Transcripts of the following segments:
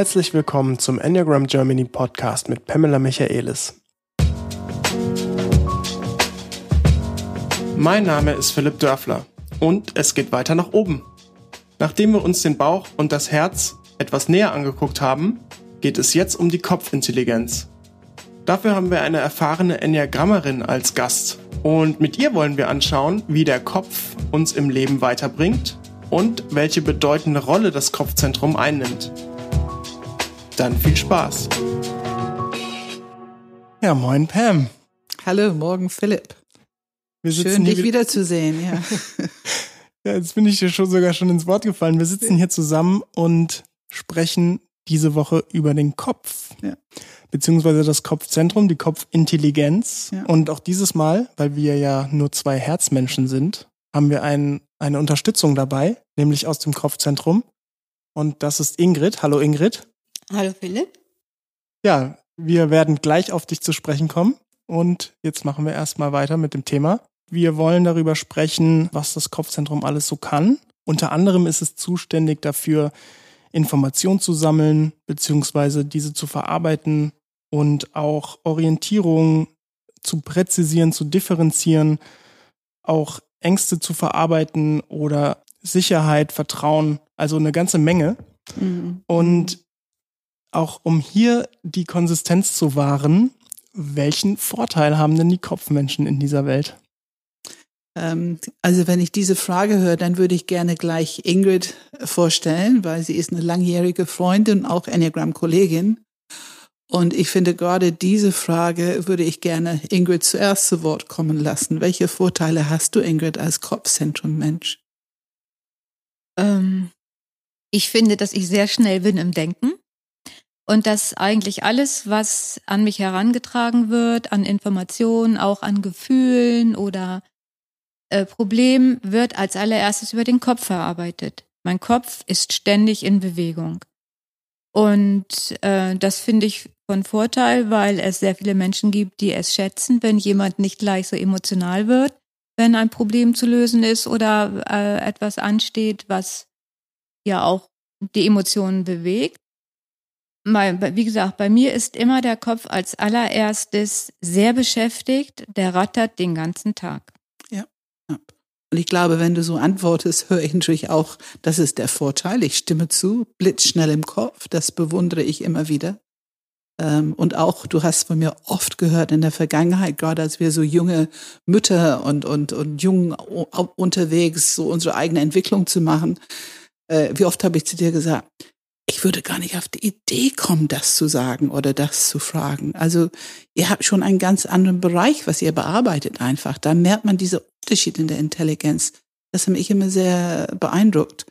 Herzlich willkommen zum Enneagram Germany Podcast mit Pamela Michaelis. Mein Name ist Philipp Dörfler und es geht weiter nach oben. Nachdem wir uns den Bauch und das Herz etwas näher angeguckt haben, geht es jetzt um die Kopfintelligenz. Dafür haben wir eine erfahrene Enneagrammerin als Gast und mit ihr wollen wir anschauen, wie der Kopf uns im Leben weiterbringt und welche bedeutende Rolle das Kopfzentrum einnimmt. Dann viel Spaß. Ja, moin Pam. Hallo, morgen Philipp. Schön, dich wiederzusehen, ja. ja, jetzt bin ich dir schon sogar schon ins Wort gefallen. Wir sitzen hier zusammen und sprechen diese Woche über den Kopf. Ja. Beziehungsweise das Kopfzentrum, die Kopfintelligenz. Ja. Und auch dieses Mal, weil wir ja nur zwei Herzmenschen sind, haben wir ein, eine Unterstützung dabei, nämlich aus dem Kopfzentrum. Und das ist Ingrid. Hallo Ingrid. Hallo Philipp. Ja, wir werden gleich auf dich zu sprechen kommen. Und jetzt machen wir erstmal weiter mit dem Thema. Wir wollen darüber sprechen, was das Kopfzentrum alles so kann. Unter anderem ist es zuständig dafür, Informationen zu sammeln, beziehungsweise diese zu verarbeiten und auch Orientierung zu präzisieren, zu differenzieren, auch Ängste zu verarbeiten oder Sicherheit, Vertrauen, also eine ganze Menge. Mhm. Und auch um hier die Konsistenz zu wahren, welchen Vorteil haben denn die Kopfmenschen in dieser Welt? Ähm, also wenn ich diese Frage höre, dann würde ich gerne gleich Ingrid vorstellen, weil sie ist eine langjährige Freundin und auch Enneagram-Kollegin. Und ich finde gerade diese Frage würde ich gerne Ingrid zuerst zu Wort kommen lassen. Welche Vorteile hast du, Ingrid, als Kopfzentrum-Mensch? Ähm, ich finde, dass ich sehr schnell bin im Denken und dass eigentlich alles, was an mich herangetragen wird, an Informationen, auch an Gefühlen oder äh, Problemen, wird als allererstes über den Kopf verarbeitet. Mein Kopf ist ständig in Bewegung. Und äh, das finde ich von Vorteil, weil es sehr viele Menschen gibt, die es schätzen, wenn jemand nicht gleich so emotional wird, wenn ein Problem zu lösen ist oder äh, etwas ansteht, was ja auch die Emotionen bewegt wie gesagt, bei mir ist immer der Kopf als allererstes sehr beschäftigt, der rattert den ganzen Tag. Ja. Und ich glaube, wenn du so antwortest, höre ich natürlich auch, das ist der Vorteil. Ich stimme zu, blitzschnell im Kopf, das bewundere ich immer wieder. Ähm, und auch, du hast von mir oft gehört in der Vergangenheit, gerade als wir so junge Mütter und, und, und jung unterwegs, so unsere eigene Entwicklung zu machen, äh, wie oft habe ich zu dir gesagt, ich würde gar nicht auf die Idee kommen, das zu sagen oder das zu fragen. Also ihr habt schon einen ganz anderen Bereich, was ihr bearbeitet einfach. Da merkt man diese Unterschied in der Intelligenz. Das hat mich immer sehr beeindruckt.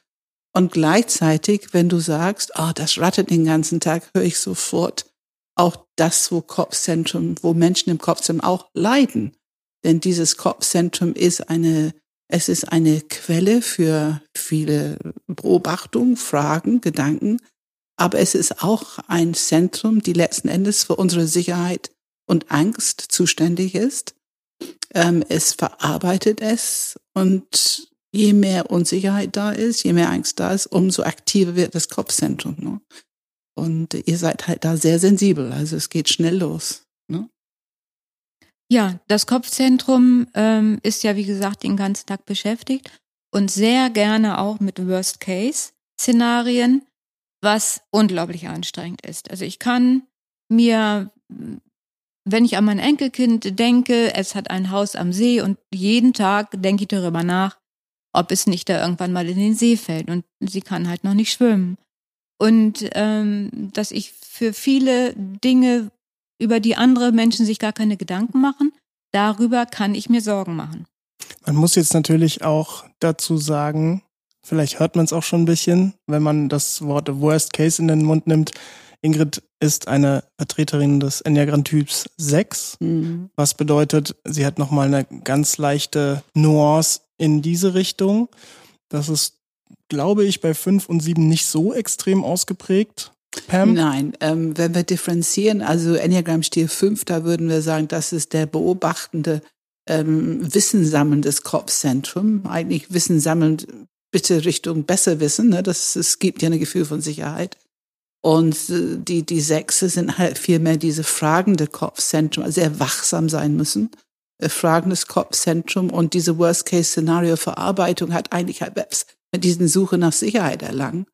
Und gleichzeitig, wenn du sagst, oh, das rattet den ganzen Tag, höre ich sofort auch das, wo Kopfzentrum, wo Menschen im Kopfzentrum auch leiden. Denn dieses Kopfzentrum ist eine es ist eine Quelle für viele Beobachtungen, Fragen, Gedanken, aber es ist auch ein Zentrum, die letzten Endes für unsere Sicherheit und Angst zuständig ist. Ähm, es verarbeitet es und je mehr Unsicherheit da ist, je mehr Angst da ist, umso aktiver wird das Kopfzentrum. Ne? Und ihr seid halt da sehr sensibel, also es geht schnell los. Ne? Ja, das Kopfzentrum ähm, ist ja, wie gesagt, den ganzen Tag beschäftigt und sehr gerne auch mit Worst-Case-Szenarien, was unglaublich anstrengend ist. Also ich kann mir, wenn ich an mein Enkelkind denke, es hat ein Haus am See und jeden Tag denke ich darüber nach, ob es nicht da irgendwann mal in den See fällt und sie kann halt noch nicht schwimmen. Und ähm, dass ich für viele Dinge über die andere Menschen sich gar keine Gedanken machen. Darüber kann ich mir Sorgen machen. Man muss jetzt natürlich auch dazu sagen, vielleicht hört man es auch schon ein bisschen, wenn man das Wort Worst Case in den Mund nimmt. Ingrid ist eine Vertreterin des Enneagramm-Typs 6, mhm. was bedeutet, sie hat nochmal eine ganz leichte Nuance in diese Richtung. Das ist, glaube ich, bei 5 und 7 nicht so extrem ausgeprägt. Pam? Nein, ähm, wenn wir differenzieren, also Enneagram Stil 5, da würden wir sagen, das ist der beobachtende, ähm, wissensammelndes Kopfzentrum. Eigentlich Wissen sammelnd, bitte Richtung besser Wissen. Ne? Das, es gibt ja ein Gefühl von Sicherheit. Und äh, die, die Sechse sind halt vielmehr diese fragende Kopfzentrum, sehr wachsam sein müssen. Äh, fragendes Kopfzentrum und diese Worst-Case-Szenario-Verarbeitung hat eigentlich halt mit diesen Suche nach Sicherheit erlangen.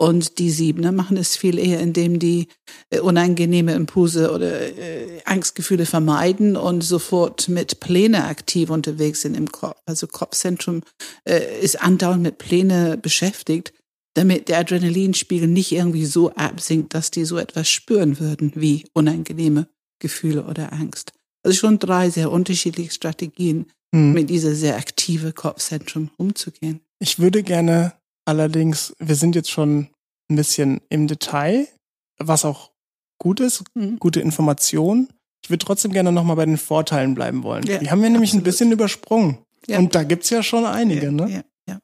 Und die Siebener machen es viel eher, indem die äh, unangenehme Impulse oder äh, Angstgefühle vermeiden und sofort mit Pläne aktiv unterwegs sind im Kopf. Also Kopfzentrum äh, ist andauernd mit Pläne beschäftigt, damit der Adrenalinspiegel nicht irgendwie so absinkt, dass die so etwas spüren würden wie unangenehme Gefühle oder Angst. Also schon drei sehr unterschiedliche Strategien, hm. mit dieser sehr aktive Kopfzentrum umzugehen. Ich würde gerne Allerdings, wir sind jetzt schon ein bisschen im Detail, was auch gut ist, mhm. gute Information. Ich würde trotzdem gerne nochmal bei den Vorteilen bleiben wollen. Ja, Die haben wir nämlich absolut. ein bisschen übersprungen. Ja. Und da gibt's ja schon einige, ja, ne? Ja, ja.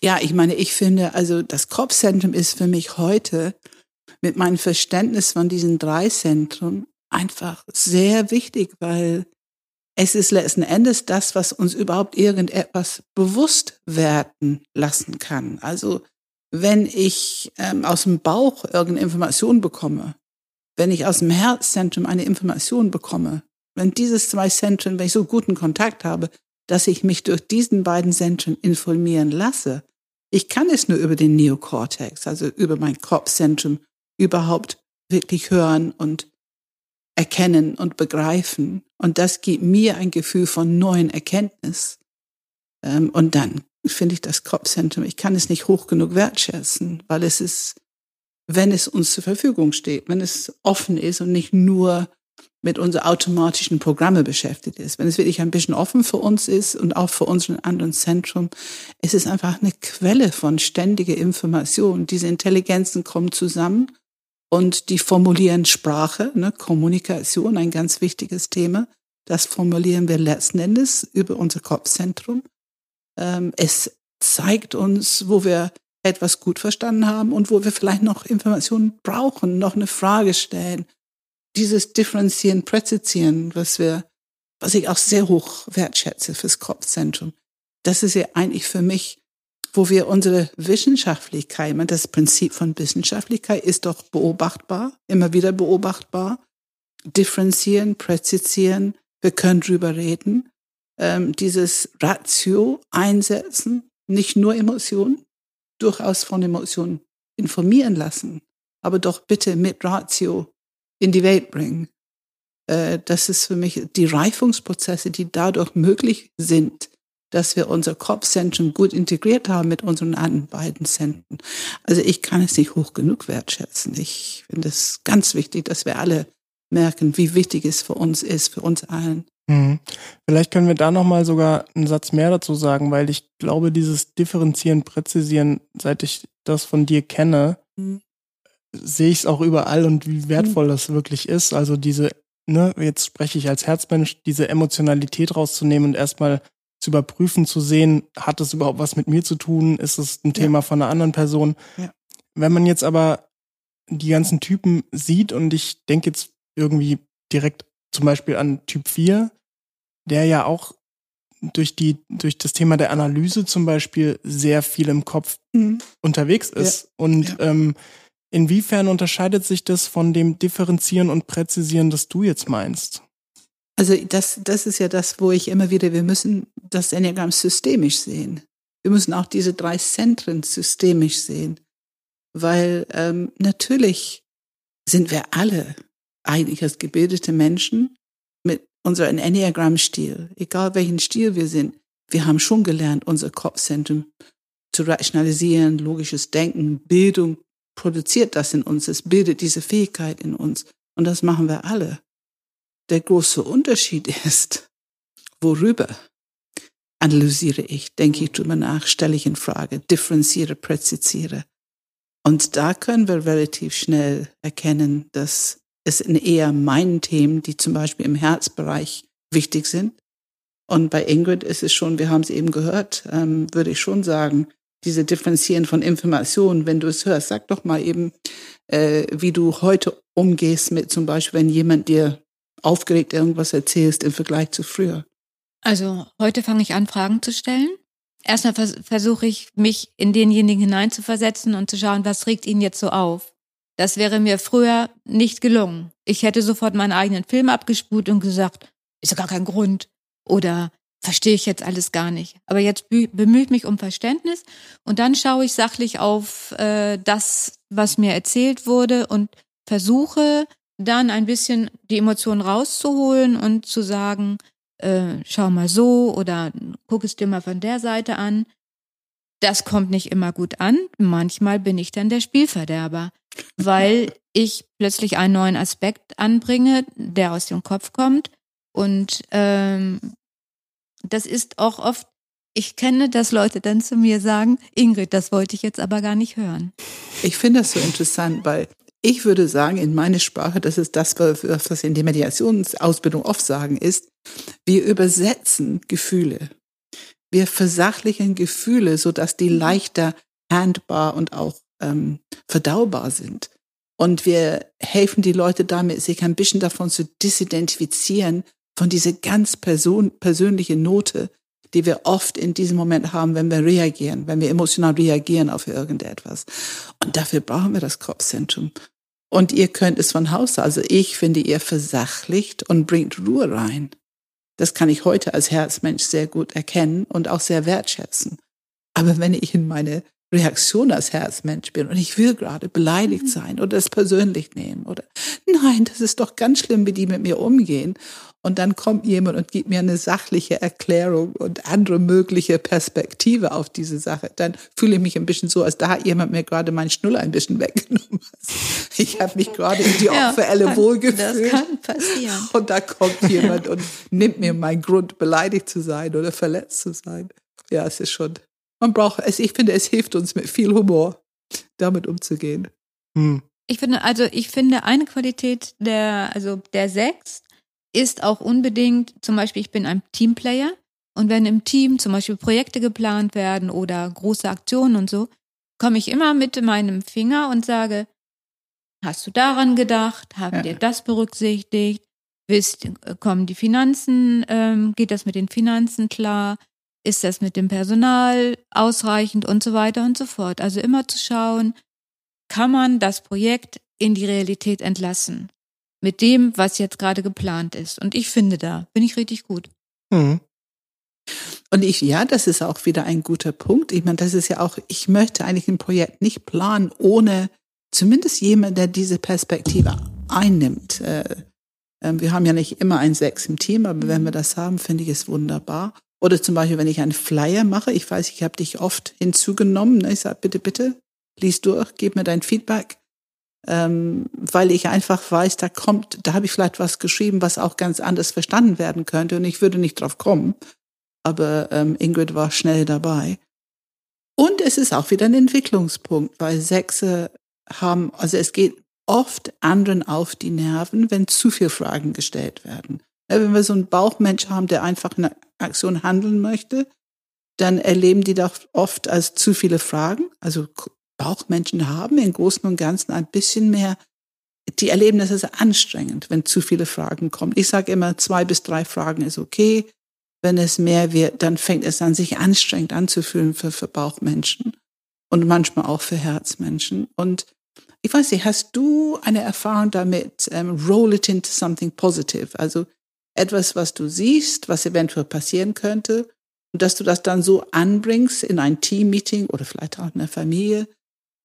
ja, ich meine, ich finde, also das Kopfzentrum ist für mich heute mit meinem Verständnis von diesen drei Zentren einfach sehr wichtig, weil es ist letzten Endes das, was uns überhaupt irgendetwas bewusst werden lassen kann. Also wenn ich ähm, aus dem Bauch irgendeine Information bekomme, wenn ich aus dem Herzzentrum eine Information bekomme, wenn dieses zwei Zentren, wenn ich so guten Kontakt habe, dass ich mich durch diesen beiden Zentren informieren lasse, ich kann es nur über den Neokortex, also über mein Kopfzentrum überhaupt wirklich hören und erkennen und begreifen. Und das gibt mir ein Gefühl von neuen Erkenntnis. Ähm, und dann finde ich das Kopfzentrum, ich kann es nicht hoch genug wertschätzen, weil es ist, wenn es uns zur Verfügung steht, wenn es offen ist und nicht nur mit unseren automatischen Programme beschäftigt ist. Wenn es wirklich ein bisschen offen für uns ist und auch für unseren anderen Zentrum, es ist einfach eine Quelle von ständiger Information. Diese Intelligenzen kommen zusammen und die formulieren Sprache, ne, Kommunikation, ein ganz wichtiges Thema. Das formulieren wir letzten Endes über unser Kopfzentrum. Ähm, es zeigt uns, wo wir etwas gut verstanden haben und wo wir vielleicht noch Informationen brauchen, noch eine Frage stellen. Dieses Differenzieren, Präzisieren, was wir, was ich auch sehr hoch wertschätze fürs Kopfzentrum. Das ist ja eigentlich für mich wo wir unsere Wissenschaftlichkeit, das Prinzip von Wissenschaftlichkeit ist doch beobachtbar, immer wieder beobachtbar, differenzieren, präzisieren, wir können drüber reden, ähm, dieses Ratio einsetzen, nicht nur Emotionen, durchaus von Emotionen informieren lassen, aber doch bitte mit Ratio in die Welt bringen. Äh, das ist für mich die Reifungsprozesse, die dadurch möglich sind, dass wir unser Kopfzentrum gut integriert haben mit unseren anderen beiden Zentren. Also ich kann es nicht hoch genug wertschätzen. Ich finde es ganz wichtig, dass wir alle merken, wie wichtig es für uns ist, für uns allen. Mhm. Vielleicht können wir da nochmal sogar einen Satz mehr dazu sagen, weil ich glaube, dieses Differenzieren, Präzisieren, seit ich das von dir kenne, mhm. sehe ich es auch überall und wie wertvoll mhm. das wirklich ist. Also diese, ne, jetzt spreche ich als Herzmensch, diese Emotionalität rauszunehmen und erstmal zu überprüfen, zu sehen, hat das überhaupt was mit mir zu tun? Ist es ein Thema ja. von einer anderen Person? Ja. Wenn man jetzt aber die ganzen Typen sieht und ich denke jetzt irgendwie direkt zum Beispiel an Typ 4, der ja auch durch die, durch das Thema der Analyse zum Beispiel sehr viel im Kopf mhm. unterwegs ist. Ja. Und ähm, inwiefern unterscheidet sich das von dem Differenzieren und Präzisieren, das du jetzt meinst? Also das, das ist ja das, wo ich immer wieder, wir müssen das Enneagramm systemisch sehen. Wir müssen auch diese drei Zentren systemisch sehen. Weil ähm, natürlich sind wir alle eigentlich als gebildete Menschen mit unserem Enneagramm-Stil, egal welchen Stil wir sind, wir haben schon gelernt, unser Kopfzentrum zu rationalisieren, logisches Denken, Bildung produziert das in uns, es bildet diese Fähigkeit in uns. Und das machen wir alle. Der große Unterschied ist, worüber analysiere ich, denke ich drüber nach, stelle ich in Frage, differenziere, präzisiere. Und da können wir relativ schnell erkennen, dass es in eher meinen Themen, die zum Beispiel im Herzbereich wichtig sind. Und bei Ingrid ist es schon, wir haben es eben gehört, ähm, würde ich schon sagen, diese Differenzieren von Informationen, wenn du es hörst, sag doch mal eben, äh, wie du heute umgehst mit zum Beispiel, wenn jemand dir aufgeregt irgendwas erzählst im Vergleich zu früher? Also heute fange ich an, Fragen zu stellen. Erstmal vers versuche ich, mich in denjenigen hineinzuversetzen und zu schauen, was regt ihn jetzt so auf. Das wäre mir früher nicht gelungen. Ich hätte sofort meinen eigenen Film abgespult und gesagt, ist ja gar kein Grund. Oder verstehe ich jetzt alles gar nicht. Aber jetzt bemühe ich mich um Verständnis und dann schaue ich sachlich auf äh, das, was mir erzählt wurde und versuche dann ein bisschen die Emotionen rauszuholen und zu sagen, äh, schau mal so oder guck es dir mal von der Seite an. Das kommt nicht immer gut an. Manchmal bin ich dann der Spielverderber, weil ich plötzlich einen neuen Aspekt anbringe, der aus dem Kopf kommt. Und ähm, das ist auch oft, ich kenne, dass Leute dann zu mir sagen, Ingrid, das wollte ich jetzt aber gar nicht hören. Ich finde das so interessant, weil ich würde sagen, in meiner Sprache, das ist das, was in der Mediationsausbildung oft sagen, ist, wir übersetzen Gefühle. Wir versachlichen Gefühle, so dass die leichter handbar und auch ähm, verdaubar sind. Und wir helfen die Leute damit, sich ein bisschen davon zu disidentifizieren, von dieser ganz person persönliche Note, die wir oft in diesem Moment haben, wenn wir reagieren, wenn wir emotional reagieren auf irgendetwas. Und dafür brauchen wir das Kopfzentrum. Und ihr könnt es von Haus aus. Also ich finde, ihr versachlicht und bringt Ruhe rein. Das kann ich heute als Herzmensch sehr gut erkennen und auch sehr wertschätzen. Aber wenn ich in meine Reaktion als Herzmensch bin und ich will gerade beleidigt mhm. sein oder es persönlich nehmen oder nein, das ist doch ganz schlimm, wie die mit mir umgehen und dann kommt jemand und gibt mir eine sachliche Erklärung und andere mögliche Perspektive auf diese Sache. Dann fühle ich mich ein bisschen so, als da hat jemand mir gerade meinen Schnuller ein bisschen weggenommen. Ich habe mich gerade in die Opferelle ja, wohlgefühlt. Das kann passieren. Und da kommt jemand und nimmt mir meinen Grund, beleidigt zu sein oder verletzt zu sein. Ja, es ist schon, man braucht es, ich finde, es hilft uns mit viel Humor, damit umzugehen. Hm. Ich finde, also ich finde eine Qualität der, also der sechs ist auch unbedingt, zum Beispiel, ich bin ein Teamplayer und wenn im Team zum Beispiel Projekte geplant werden oder große Aktionen und so, komme ich immer mit meinem Finger und sage, hast du daran gedacht? Haben ja. dir das berücksichtigt? Wisst, kommen die Finanzen, ähm, geht das mit den Finanzen klar? Ist das mit dem Personal ausreichend und so weiter und so fort? Also immer zu schauen, kann man das Projekt in die Realität entlassen? Mit dem, was jetzt gerade geplant ist. Und ich finde da, bin ich richtig gut. Mhm. Und ich, ja, das ist auch wieder ein guter Punkt. Ich meine, das ist ja auch, ich möchte eigentlich ein Projekt nicht planen, ohne zumindest jemand, der diese Perspektive einnimmt. Äh, äh, wir haben ja nicht immer ein Sechs im Team, aber wenn wir das haben, finde ich es wunderbar. Oder zum Beispiel, wenn ich einen Flyer mache, ich weiß, ich habe dich oft hinzugenommen, ne? ich sage, bitte, bitte, lies durch, gib mir dein Feedback ähm, weil ich einfach weiß, da kommt, da habe ich vielleicht was geschrieben, was auch ganz anders verstanden werden könnte und ich würde nicht drauf kommen. Aber ähm, Ingrid war schnell dabei. Und es ist auch wieder ein Entwicklungspunkt, weil Sechse haben, also es geht oft anderen auf die Nerven, wenn zu viele Fragen gestellt werden. Wenn wir so einen Bauchmensch haben, der einfach eine Aktion handeln möchte, dann erleben die doch oft als zu viele Fragen. Also Bauchmenschen haben im Großen und Ganzen ein bisschen mehr, die erleben das als anstrengend, wenn zu viele Fragen kommen. Ich sage immer, zwei bis drei Fragen ist okay. Wenn es mehr wird, dann fängt es an, sich anstrengend anzufühlen für, für Bauchmenschen und manchmal auch für Herzmenschen. Und ich weiß nicht, hast du eine Erfahrung damit, ähm, roll it into something positive? Also etwas, was du siehst, was eventuell passieren könnte, und dass du das dann so anbringst in ein Team-Meeting oder vielleicht auch in der Familie,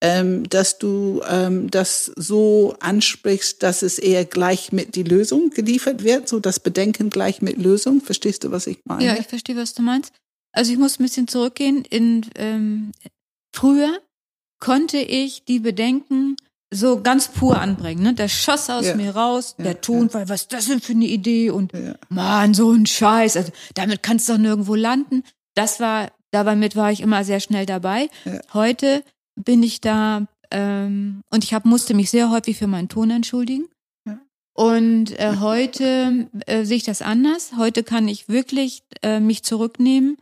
ähm, dass du ähm, das so ansprichst, dass es eher gleich mit die Lösung geliefert wird, so das Bedenken gleich mit Lösung. Verstehst du, was ich meine? Ja, ich verstehe, was du meinst. Also ich muss ein bisschen zurückgehen. In ähm, früher konnte ich die Bedenken so ganz pur anbringen. Ne? Der schoss aus ja. mir raus, ja, der Ton, ja. weil was ist das denn für eine Idee? Und ja. Mann, so ein Scheiß. Also damit kannst du doch nirgendwo landen. Das war, damit war ich immer sehr schnell dabei. Heute bin ich da ähm, und ich hab, musste mich sehr häufig für meinen Ton entschuldigen. Und äh, heute äh, sehe ich das anders. Heute kann ich wirklich äh, mich zurücknehmen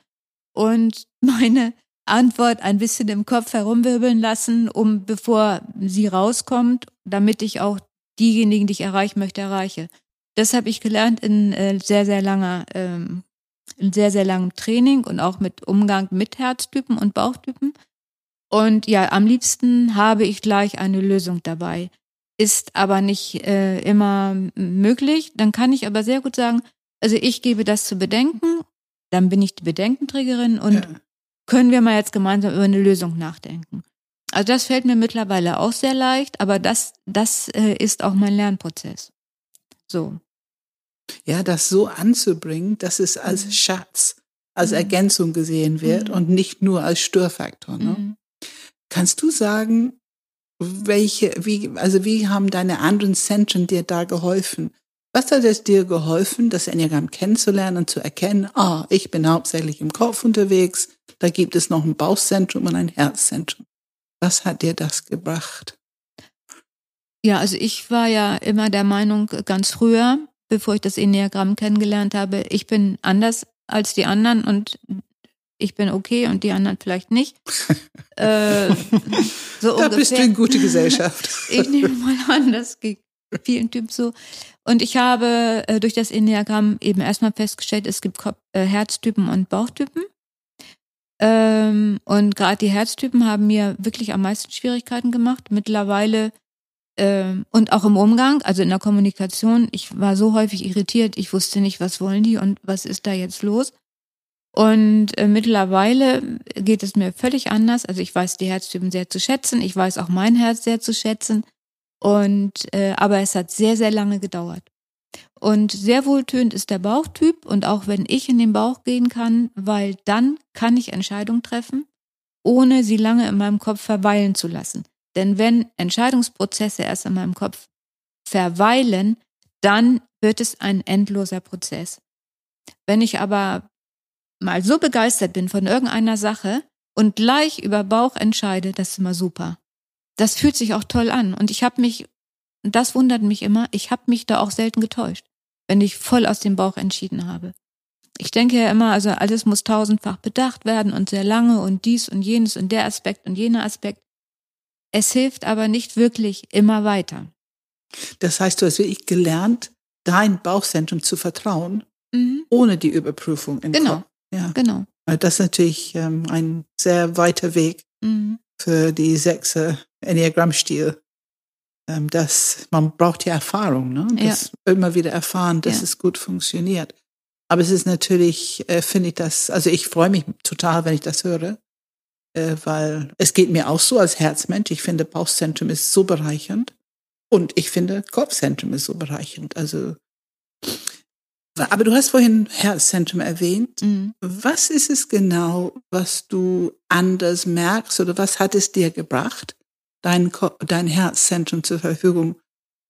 und meine Antwort ein bisschen im Kopf herumwirbeln lassen, um bevor sie rauskommt, damit ich auch diejenigen, die ich erreichen möchte, erreiche. Das habe ich gelernt in äh, sehr, sehr langer, ähm, in sehr, sehr langem Training und auch mit Umgang mit Herztypen und Bauchtypen. Und ja, am liebsten habe ich gleich eine Lösung dabei. ist aber nicht äh, immer möglich. Dann kann ich aber sehr gut sagen, also ich gebe das zu bedenken, dann bin ich die Bedenkenträgerin und ja. können wir mal jetzt gemeinsam über eine Lösung nachdenken. Also das fällt mir mittlerweile auch sehr leicht, aber das, das äh, ist auch mein Lernprozess. So. Ja, das so anzubringen, dass es als mhm. Schatz, als mhm. Ergänzung gesehen wird mhm. und nicht nur als Störfaktor. Ne? Kannst du sagen, welche, wie, also wie haben deine anderen Zentren dir da geholfen? Was hat es dir geholfen, das Enneagramm kennenzulernen und zu erkennen, ah, ich bin hauptsächlich im Kopf unterwegs, da gibt es noch ein Bauchzentrum und ein Herzzentrum. Was hat dir das gebracht? Ja, also ich war ja immer der Meinung, ganz früher, bevor ich das Enneagramm kennengelernt habe, ich bin anders als die anderen und ich bin okay und die anderen vielleicht nicht. äh, so da ungefähr. bist du in gute Gesellschaft. ich nehme mal an, das geht vielen Typen so. Und ich habe äh, durch das Enneagramm eben erstmal festgestellt, es gibt Kopf, äh, Herztypen und Bauchtypen. Ähm, und gerade die Herztypen haben mir wirklich am meisten Schwierigkeiten gemacht. Mittlerweile ähm, und auch im Umgang, also in der Kommunikation, ich war so häufig irritiert, ich wusste nicht, was wollen die und was ist da jetzt los. Und äh, mittlerweile geht es mir völlig anders. Also ich weiß die Herztypen sehr zu schätzen, ich weiß auch mein Herz sehr zu schätzen. Und äh, aber es hat sehr, sehr lange gedauert. Und sehr wohltönend ist der Bauchtyp und auch wenn ich in den Bauch gehen kann, weil dann kann ich Entscheidungen treffen, ohne sie lange in meinem Kopf verweilen zu lassen. Denn wenn Entscheidungsprozesse erst in meinem Kopf verweilen, dann wird es ein endloser Prozess. Wenn ich aber mal so begeistert bin von irgendeiner Sache und gleich über Bauch entscheide, das ist immer super. Das fühlt sich auch toll an. Und ich habe mich, das wundert mich immer, ich habe mich da auch selten getäuscht, wenn ich voll aus dem Bauch entschieden habe. Ich denke ja immer, also alles muss tausendfach bedacht werden und sehr lange und dies und jenes und der Aspekt und jener Aspekt. Es hilft aber nicht wirklich immer weiter. Das heißt, du hast wirklich gelernt, dein Bauchzentrum zu vertrauen, mhm. ohne die Überprüfung. Im genau. Kopf. Ja. Genau. Das ist natürlich ähm, ein sehr weiter Weg mhm. für die sechse Enneagramm-Stil. Ähm, das, man braucht ja Erfahrung, ne? Das ja. immer wieder erfahren, dass ja. es gut funktioniert. Aber es ist natürlich, äh, finde ich das, also ich freue mich total, wenn ich das höre, äh, weil es geht mir auch so als Herzmensch. Ich finde, Bauchzentrum ist so bereichernd. Und ich finde, Kopfzentrum ist so bereichernd. Also, aber du hast vorhin Herzzentrum erwähnt. Mhm. Was ist es genau, was du anders merkst oder was hat es dir gebracht, dein, dein Herzzentrum zur Verfügung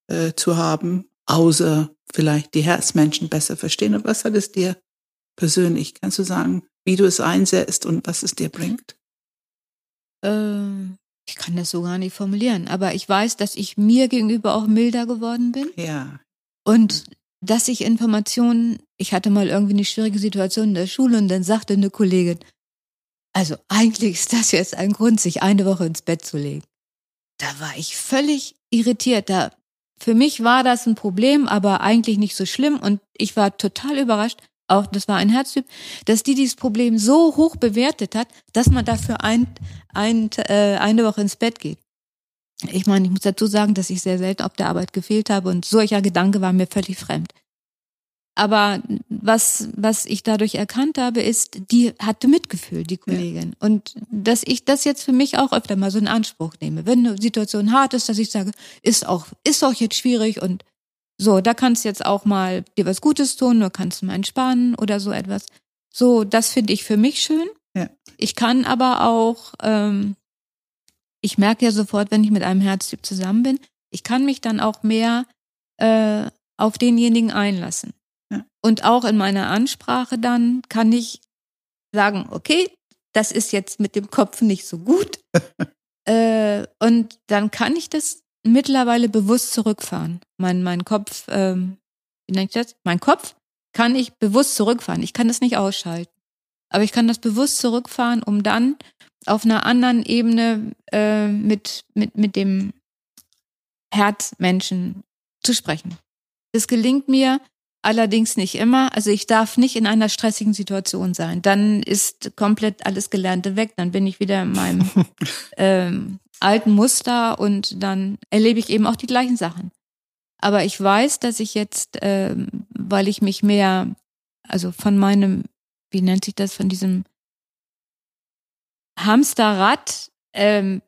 äh, zu haben, außer vielleicht die Herzmenschen besser verstehen? Und was hat es dir persönlich? Kannst du sagen, wie du es einsetzt und was es dir bringt? äh, ich kann das so gar nicht formulieren, aber ich weiß, dass ich mir gegenüber auch milder geworden bin. Ja. Und dass ich Informationen, ich hatte mal irgendwie eine schwierige Situation in der Schule und dann sagte eine Kollegin, also eigentlich ist das jetzt ein Grund, sich eine Woche ins Bett zu legen. Da war ich völlig irritiert. Da, für mich war das ein Problem, aber eigentlich nicht so schlimm und ich war total überrascht, auch das war ein Herztyp, dass die dieses Problem so hoch bewertet hat, dass man dafür ein, ein, äh, eine Woche ins Bett geht. Ich meine, ich muss dazu sagen, dass ich sehr selten auf der Arbeit gefehlt habe und solcher Gedanke war mir völlig fremd. Aber was, was ich dadurch erkannt habe, ist, die hatte Mitgefühl, die Kollegin. Ja. Und dass ich das jetzt für mich auch öfter mal so in Anspruch nehme. Wenn eine Situation hart ist, dass ich sage, ist auch, ist auch jetzt schwierig und so, da kannst du jetzt auch mal dir was Gutes tun, oder kannst du mal entspannen oder so etwas. So, das finde ich für mich schön. Ja. Ich kann aber auch, ähm, ich merke ja sofort, wenn ich mit einem Herztyp zusammen bin, ich kann mich dann auch mehr äh, auf denjenigen einlassen. Ja. Und auch in meiner Ansprache dann kann ich sagen, okay, das ist jetzt mit dem Kopf nicht so gut. äh, und dann kann ich das mittlerweile bewusst zurückfahren. Mein, mein Kopf, ähm, wie nennt ich das? Mein Kopf kann ich bewusst zurückfahren. Ich kann das nicht ausschalten. Aber ich kann das bewusst zurückfahren, um dann auf einer anderen Ebene äh, mit, mit, mit dem Herzmenschen zu sprechen. Das gelingt mir allerdings nicht immer. Also ich darf nicht in einer stressigen Situation sein. Dann ist komplett alles Gelernte weg. Dann bin ich wieder in meinem ähm, alten Muster und dann erlebe ich eben auch die gleichen Sachen. Aber ich weiß, dass ich jetzt, äh, weil ich mich mehr, also von meinem, wie nennt sich das, von diesem Hamsterrad ähm,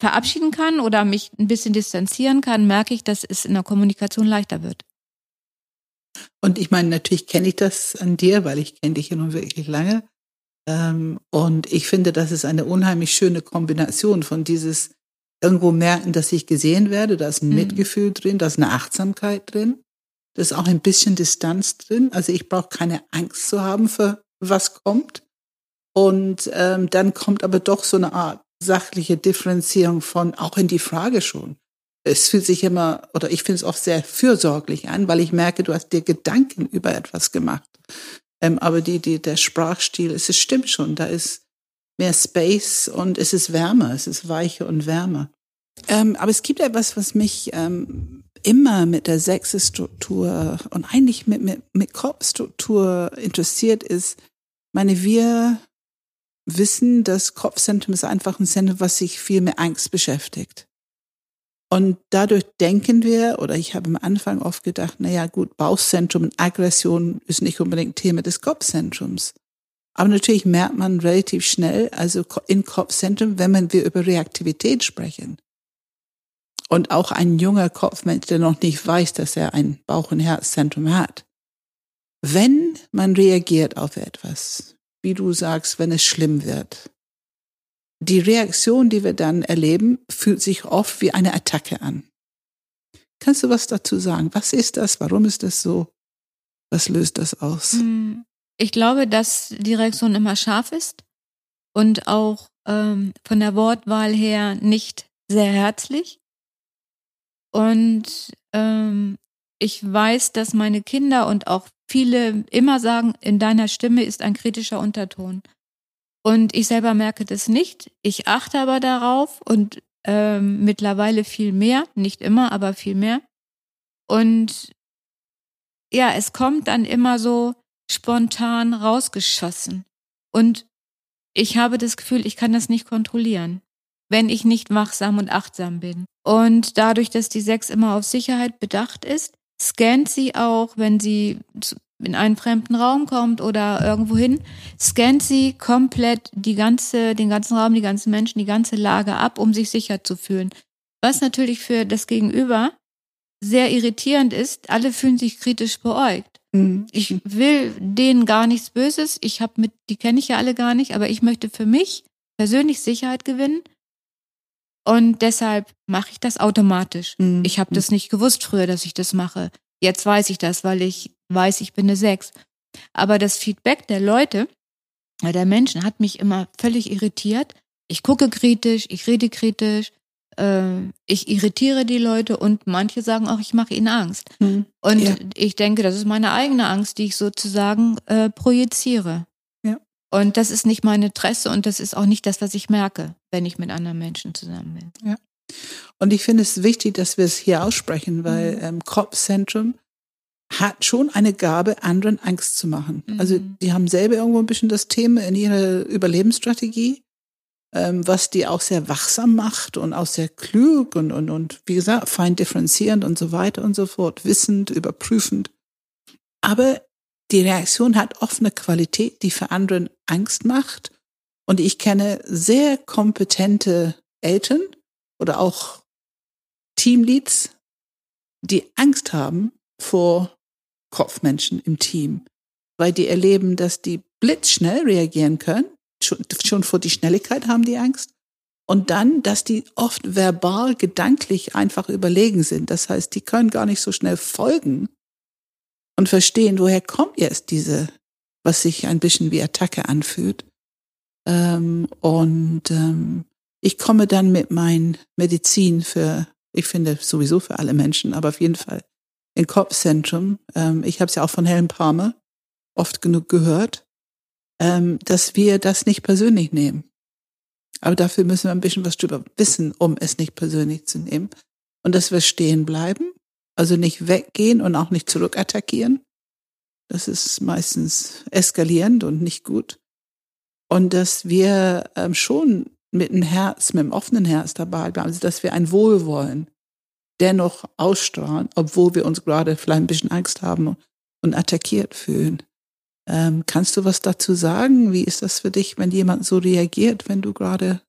verabschieden kann oder mich ein bisschen distanzieren kann, merke ich, dass es in der Kommunikation leichter wird. Und ich meine, natürlich kenne ich das an dir, weil ich kenne dich ja nun wirklich lange. Ähm, und ich finde, das ist eine unheimlich schöne Kombination von dieses irgendwo merken, dass ich gesehen werde, da ist ein mhm. Mitgefühl drin, da ist eine Achtsamkeit drin, da ist auch ein bisschen Distanz drin. Also ich brauche keine Angst zu haben für was kommt. Und ähm, dann kommt aber doch so eine Art sachliche Differenzierung von auch in die Frage schon. Es fühlt sich immer, oder ich finde es oft sehr fürsorglich an, weil ich merke, du hast dir Gedanken über etwas gemacht. Ähm, aber die, die, der Sprachstil, es ist, stimmt schon, da ist mehr Space und es ist wärmer, es ist weicher und wärmer. Ähm, aber es gibt etwas, was mich ähm, immer mit der Sexestruktur und eigentlich mit, mit, mit Kopfstruktur interessiert ist. meine, wir wissen, das Kopfzentrum ist einfach ein Zentrum, was sich viel mit Angst beschäftigt. Und dadurch denken wir, oder ich habe am Anfang oft gedacht, na ja, gut, Bauchzentrum und Aggression ist nicht unbedingt Thema des Kopfzentrums. Aber natürlich merkt man relativ schnell, also in Kopfzentrum, wenn wir über Reaktivität sprechen. Und auch ein junger Kopfmensch, der noch nicht weiß, dass er ein Bauch- und Herzzentrum hat. Wenn man reagiert auf etwas, wie du sagst, wenn es schlimm wird, die Reaktion, die wir dann erleben, fühlt sich oft wie eine Attacke an. Kannst du was dazu sagen? Was ist das? Warum ist das so? Was löst das aus? Hm, ich glaube, dass die Reaktion immer scharf ist und auch ähm, von der Wortwahl her nicht sehr herzlich. Und ähm, ich weiß, dass meine Kinder und auch viele immer sagen, in deiner Stimme ist ein kritischer Unterton. Und ich selber merke das nicht. Ich achte aber darauf und ähm, mittlerweile viel mehr, nicht immer, aber viel mehr. Und ja, es kommt dann immer so spontan rausgeschossen. Und ich habe das Gefühl, ich kann das nicht kontrollieren, wenn ich nicht wachsam und achtsam bin. Und dadurch, dass die Sechs immer auf Sicherheit bedacht ist, scannt sie auch, wenn sie in einen fremden Raum kommt oder irgendwo hin, scannt sie komplett die ganze, den ganzen Raum, die ganzen Menschen, die ganze Lage ab, um sich sicher zu fühlen. Was natürlich für das Gegenüber sehr irritierend ist, alle fühlen sich kritisch beäugt. Mhm. Ich will denen gar nichts Böses. Ich habe mit, die kenne ich ja alle gar nicht, aber ich möchte für mich persönlich Sicherheit gewinnen. Und deshalb mache ich das automatisch. Mhm. Ich habe das nicht gewusst früher, dass ich das mache. Jetzt weiß ich das, weil ich weiß, ich bin eine Sechs. Aber das Feedback der Leute, der Menschen hat mich immer völlig irritiert. Ich gucke kritisch, ich rede kritisch, äh, ich irritiere die Leute und manche sagen auch, ich mache ihnen Angst. Hm. Und ja. ich denke, das ist meine eigene Angst, die ich sozusagen äh, projiziere. Und das ist nicht mein Interesse und das ist auch nicht das, was ich merke, wenn ich mit anderen Menschen zusammen bin. Ja. Und ich finde es wichtig, dass wir es hier aussprechen, weil mhm. ähm, Kopfzentrum hat schon eine Gabe, anderen Angst zu machen. Mhm. Also die haben selber irgendwo ein bisschen das Thema in ihrer Überlebensstrategie, ähm, was die auch sehr wachsam macht und auch sehr klug und, und, und wie gesagt, fein differenzierend und so weiter und so fort, wissend, überprüfend. Aber die Reaktion hat oft eine Qualität, die für anderen Angst macht. Und ich kenne sehr kompetente Eltern oder auch Teamleads, die Angst haben vor Kopfmenschen im Team, weil die erleben, dass die blitzschnell reagieren können. Schon, schon vor die Schnelligkeit haben die Angst. Und dann, dass die oft verbal, gedanklich einfach überlegen sind. Das heißt, die können gar nicht so schnell folgen und verstehen, woher kommt jetzt diese, was sich ein bisschen wie Attacke anfühlt. Ähm, und ähm, ich komme dann mit meinen Medizin für, ich finde sowieso für alle Menschen, aber auf jeden Fall in Kopfzentrum. Ähm, ich habe es ja auch von Helen Palmer oft genug gehört, ähm, dass wir das nicht persönlich nehmen. Aber dafür müssen wir ein bisschen was drüber wissen, um es nicht persönlich zu nehmen. Und dass wir stehen bleiben, also nicht weggehen und auch nicht zurückattackieren. Das ist meistens eskalierend und nicht gut. Und dass wir ähm, schon mit dem Herz, mit dem offenen Herz dabei bleiben, also dass wir ein Wohlwollen dennoch ausstrahlen, obwohl wir uns gerade vielleicht ein bisschen Angst haben und attackiert fühlen. Ähm, kannst du was dazu sagen? Wie ist das für dich, wenn jemand so reagiert, wenn du gerade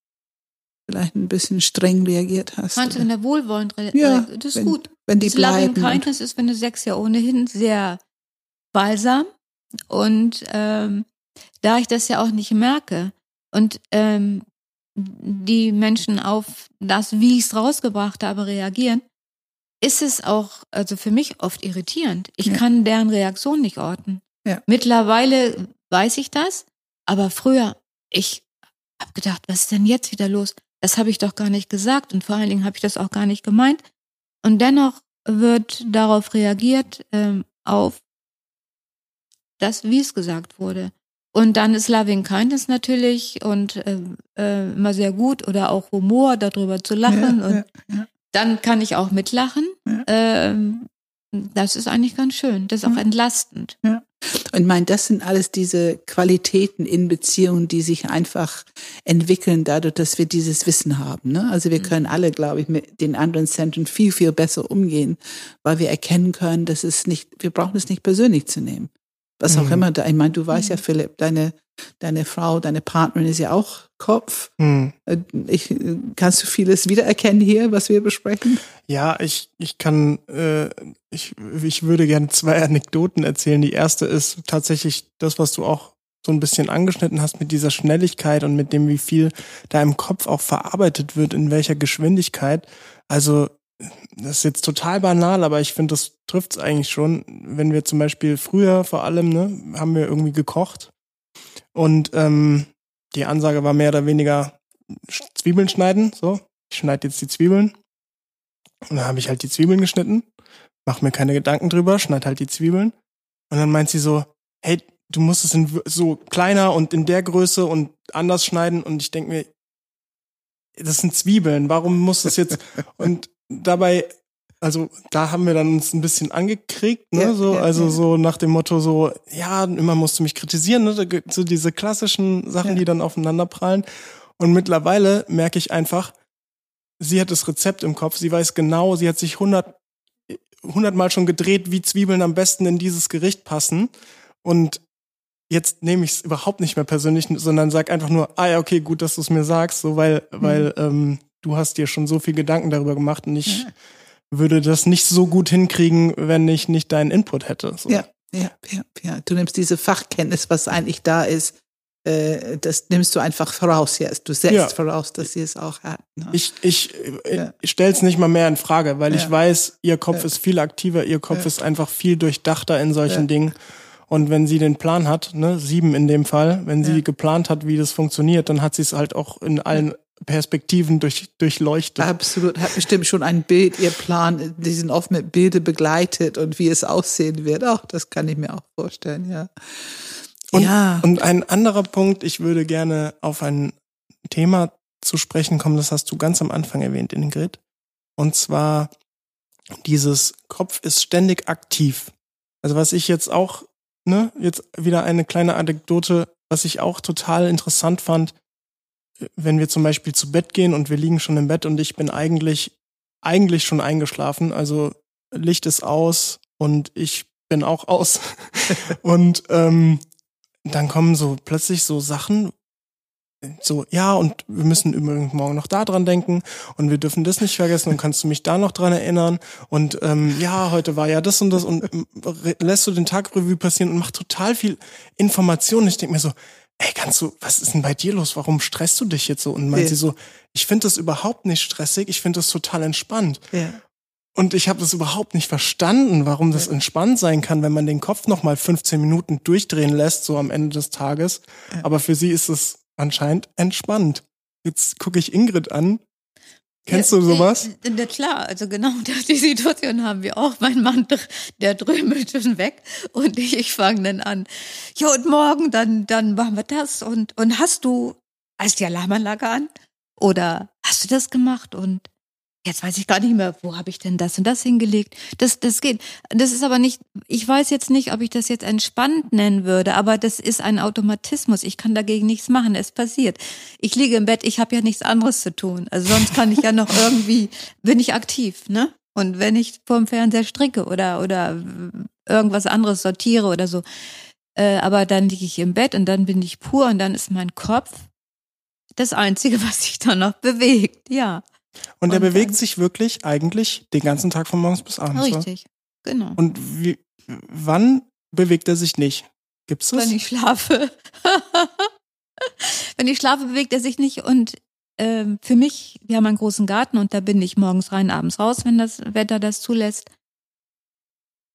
vielleicht ein bisschen streng reagiert hast? Meinst du, wenn der wohlwollend reagiert? Ja, das ist wenn, gut. Wenn die das Loving bleiben. und- Kindness ist, wenn du sechs ja ohnehin sehr balsam und ähm, da ich das ja auch nicht merke und ähm, die Menschen auf das, wie ich es rausgebracht habe, reagieren, ist es auch, also für mich oft irritierend. Ich Ja. kann deren Reaktion nicht orten. Ja. Mittlerweile weiß ich das, aber früher, ich habe gedacht, was ist denn jetzt wieder los? Das habe ich doch gar nicht gesagt und vor allen Dingen habe ich das auch gar nicht gemeint. Und dennoch wird darauf reagiert, ähm, auf das, wie es gesagt wurde. Und dann ist Loving Kindness natürlich und äh, äh, immer sehr gut oder auch Humor, darüber zu lachen. Ja, und ja, ja. dann kann ich auch mitlachen. Ähm, das ist eigentlich ganz schön. Das ist auch Ja. Und mein, das sind alles diese Qualitäten in Beziehungen, die sich einfach entwickeln, dadurch, dass wir dieses Wissen haben. Ne? Also wir Mhm. können alle, glaube ich, mit den anderen Zentren viel, viel besser umgehen, weil wir erkennen können, dass es nicht, wir brauchen es nicht persönlich zu nehmen. Was auch Mhm. immer ich meine, du weißt ja, Mhm. Philipp, deine, deine Frau, deine Partnerin ist ja auch Kopf. Hm. Äh, Ich, kannst du vieles wiedererkennen hier, was wir besprechen? Ja, ich, ich kann, äh, ich, ich würde gerne zwei Anekdoten erzählen. Die erste ist tatsächlich das, was du auch so ein bisschen angeschnitten hast mit dieser Schnelligkeit und mit dem, wie viel da im Kopf auch verarbeitet wird, in welcher Geschwindigkeit. Also, das ist jetzt total banal, aber ich finde, das trifft es eigentlich schon. Wenn wir zum Beispiel früher vor allem, ne, haben wir irgendwie gekocht und ähm, die Ansage war mehr oder weniger Zwiebeln schneiden, so. Ich schneide jetzt die Zwiebeln. Und dann habe ich halt die Zwiebeln geschnitten, mach mir keine Gedanken drüber, schneid halt die Zwiebeln. Und dann meint sie so, hey, du musst es in so kleiner und in der Größe und anders schneiden. Und ich denke mir, das sind Zwiebeln, warum muss das jetzt? und dabei, also da haben wir dann uns ein bisschen angekriegt, ne? Ja, so, ja, also ja. so nach dem Motto so, ja, immer musst du mich kritisieren, ne? So diese klassischen Sachen, die dann aufeinander prallen. Und mittlerweile merke ich einfach, sie hat das Rezept im Kopf, sie weiß genau, sie hat sich hundert hundertmal schon gedreht, wie Zwiebeln am besten in dieses Gericht passen. Und jetzt nehme ich es überhaupt nicht mehr persönlich, sondern sag einfach nur, ah ja, okay, gut, dass du es mir sagst, so weil, Mhm. weil ähm, du hast dir schon so viel Gedanken darüber gemacht und ich würde das nicht so gut hinkriegen, wenn ich nicht deinen Input hätte. So. Ja. Ja, ja, ja. Du nimmst diese Fachkenntnis, was eigentlich da ist, äh, das nimmst du einfach voraus jetzt. Du setzt Ja. voraus, dass sie es auch hat. Ne? Ich, ich, Ja. ich stelle es nicht mal mehr in Frage, weil ich Ja. weiß, ihr Kopf Ja. ist viel aktiver, ihr Kopf Ja. ist einfach viel durchdachter in solchen Ja. Dingen. Und wenn sie den Plan hat, ne, sieben in dem Fall, wenn sie Ja. geplant hat, wie das funktioniert, dann hat sie es halt auch in allen Perspektiven durch, durchleuchtet. Absolut, hat bestimmt schon ein Bild, ihr Plan, die sind oft mit Bilder begleitet und wie es aussehen wird. Auch das kann ich mir auch vorstellen, ja. Und, ja, und ein anderer Punkt, ich würde gerne auf ein Thema zu sprechen kommen, das hast du ganz am Anfang erwähnt, Ingrid. Und zwar dieses Kopf ist ständig aktiv. Also was ich jetzt auch, ne, jetzt wieder eine kleine Anekdote, was ich auch total interessant fand, wenn wir zum Beispiel zu Bett gehen und wir liegen schon im Bett und ich bin eigentlich, eigentlich schon eingeschlafen, also Licht ist aus und ich bin auch aus. und ähm, dann kommen so plötzlich so Sachen, so, ja, und wir müssen übrigens morgen noch da dran denken und wir dürfen das nicht vergessen und kannst du mich da noch dran erinnern und ähm, ja, heute war ja das und das und ähm, lässt du den Tag Revue passieren und macht total viel Information. Ich denke mir so, ey, kannst du, was ist denn bei dir los? Warum stresst du dich jetzt so? Und meint Ja. sie so, ich finde das überhaupt nicht stressig, ich finde das total entspannt. ja, Und ich habe das überhaupt nicht verstanden, warum das entspannt sein kann, wenn man den Kopf noch mal 15 Minuten durchdrehen lässt, so am Ende des Tages. Ja. Aber für sie ist es anscheinend entspannt. Jetzt gucke ich Ingrid an. Kennst Ja, du sowas? äh, Na klar, also genau die Situation haben wir auch. Mein Mann, der drömelt schon weg und ich, ich fange dann an. Ja, und morgen, dann, dann machen wir das. Und, und hast du, hast die Alarmanlage an? Oder hast du das gemacht? Und jetzt weiß ich gar nicht mehr, wo habe ich denn das und das hingelegt. Das, das geht. Das ist aber nicht, ich weiß jetzt nicht, ob ich das jetzt entspannt nennen würde, aber das ist ein Automatismus. Ich kann dagegen nichts machen. Es passiert. Ich liege im Bett, ich habe ja nichts anderes zu tun. Also sonst kann ich ja noch irgendwie, bin ich aktiv, ne? Und wenn ich vorm Fernseher stricke oder, oder irgendwas anderes sortiere oder so. Äh, aber dann liege ich im Bett und dann bin ich pur und dann ist mein Kopf das Einzige, was sich da noch bewegt, ja. Und, und der bewegt sich wirklich eigentlich den ganzen Tag von morgens bis abends. Richtig, oder? genau. Und wie, wann bewegt er sich nicht? Gibt's das? Wenn ich schlafe. Wenn ich schlafe, bewegt er sich nicht. Und ähm, für mich, wir haben einen großen Garten und da bin ich morgens rein, abends raus, wenn das Wetter das zulässt.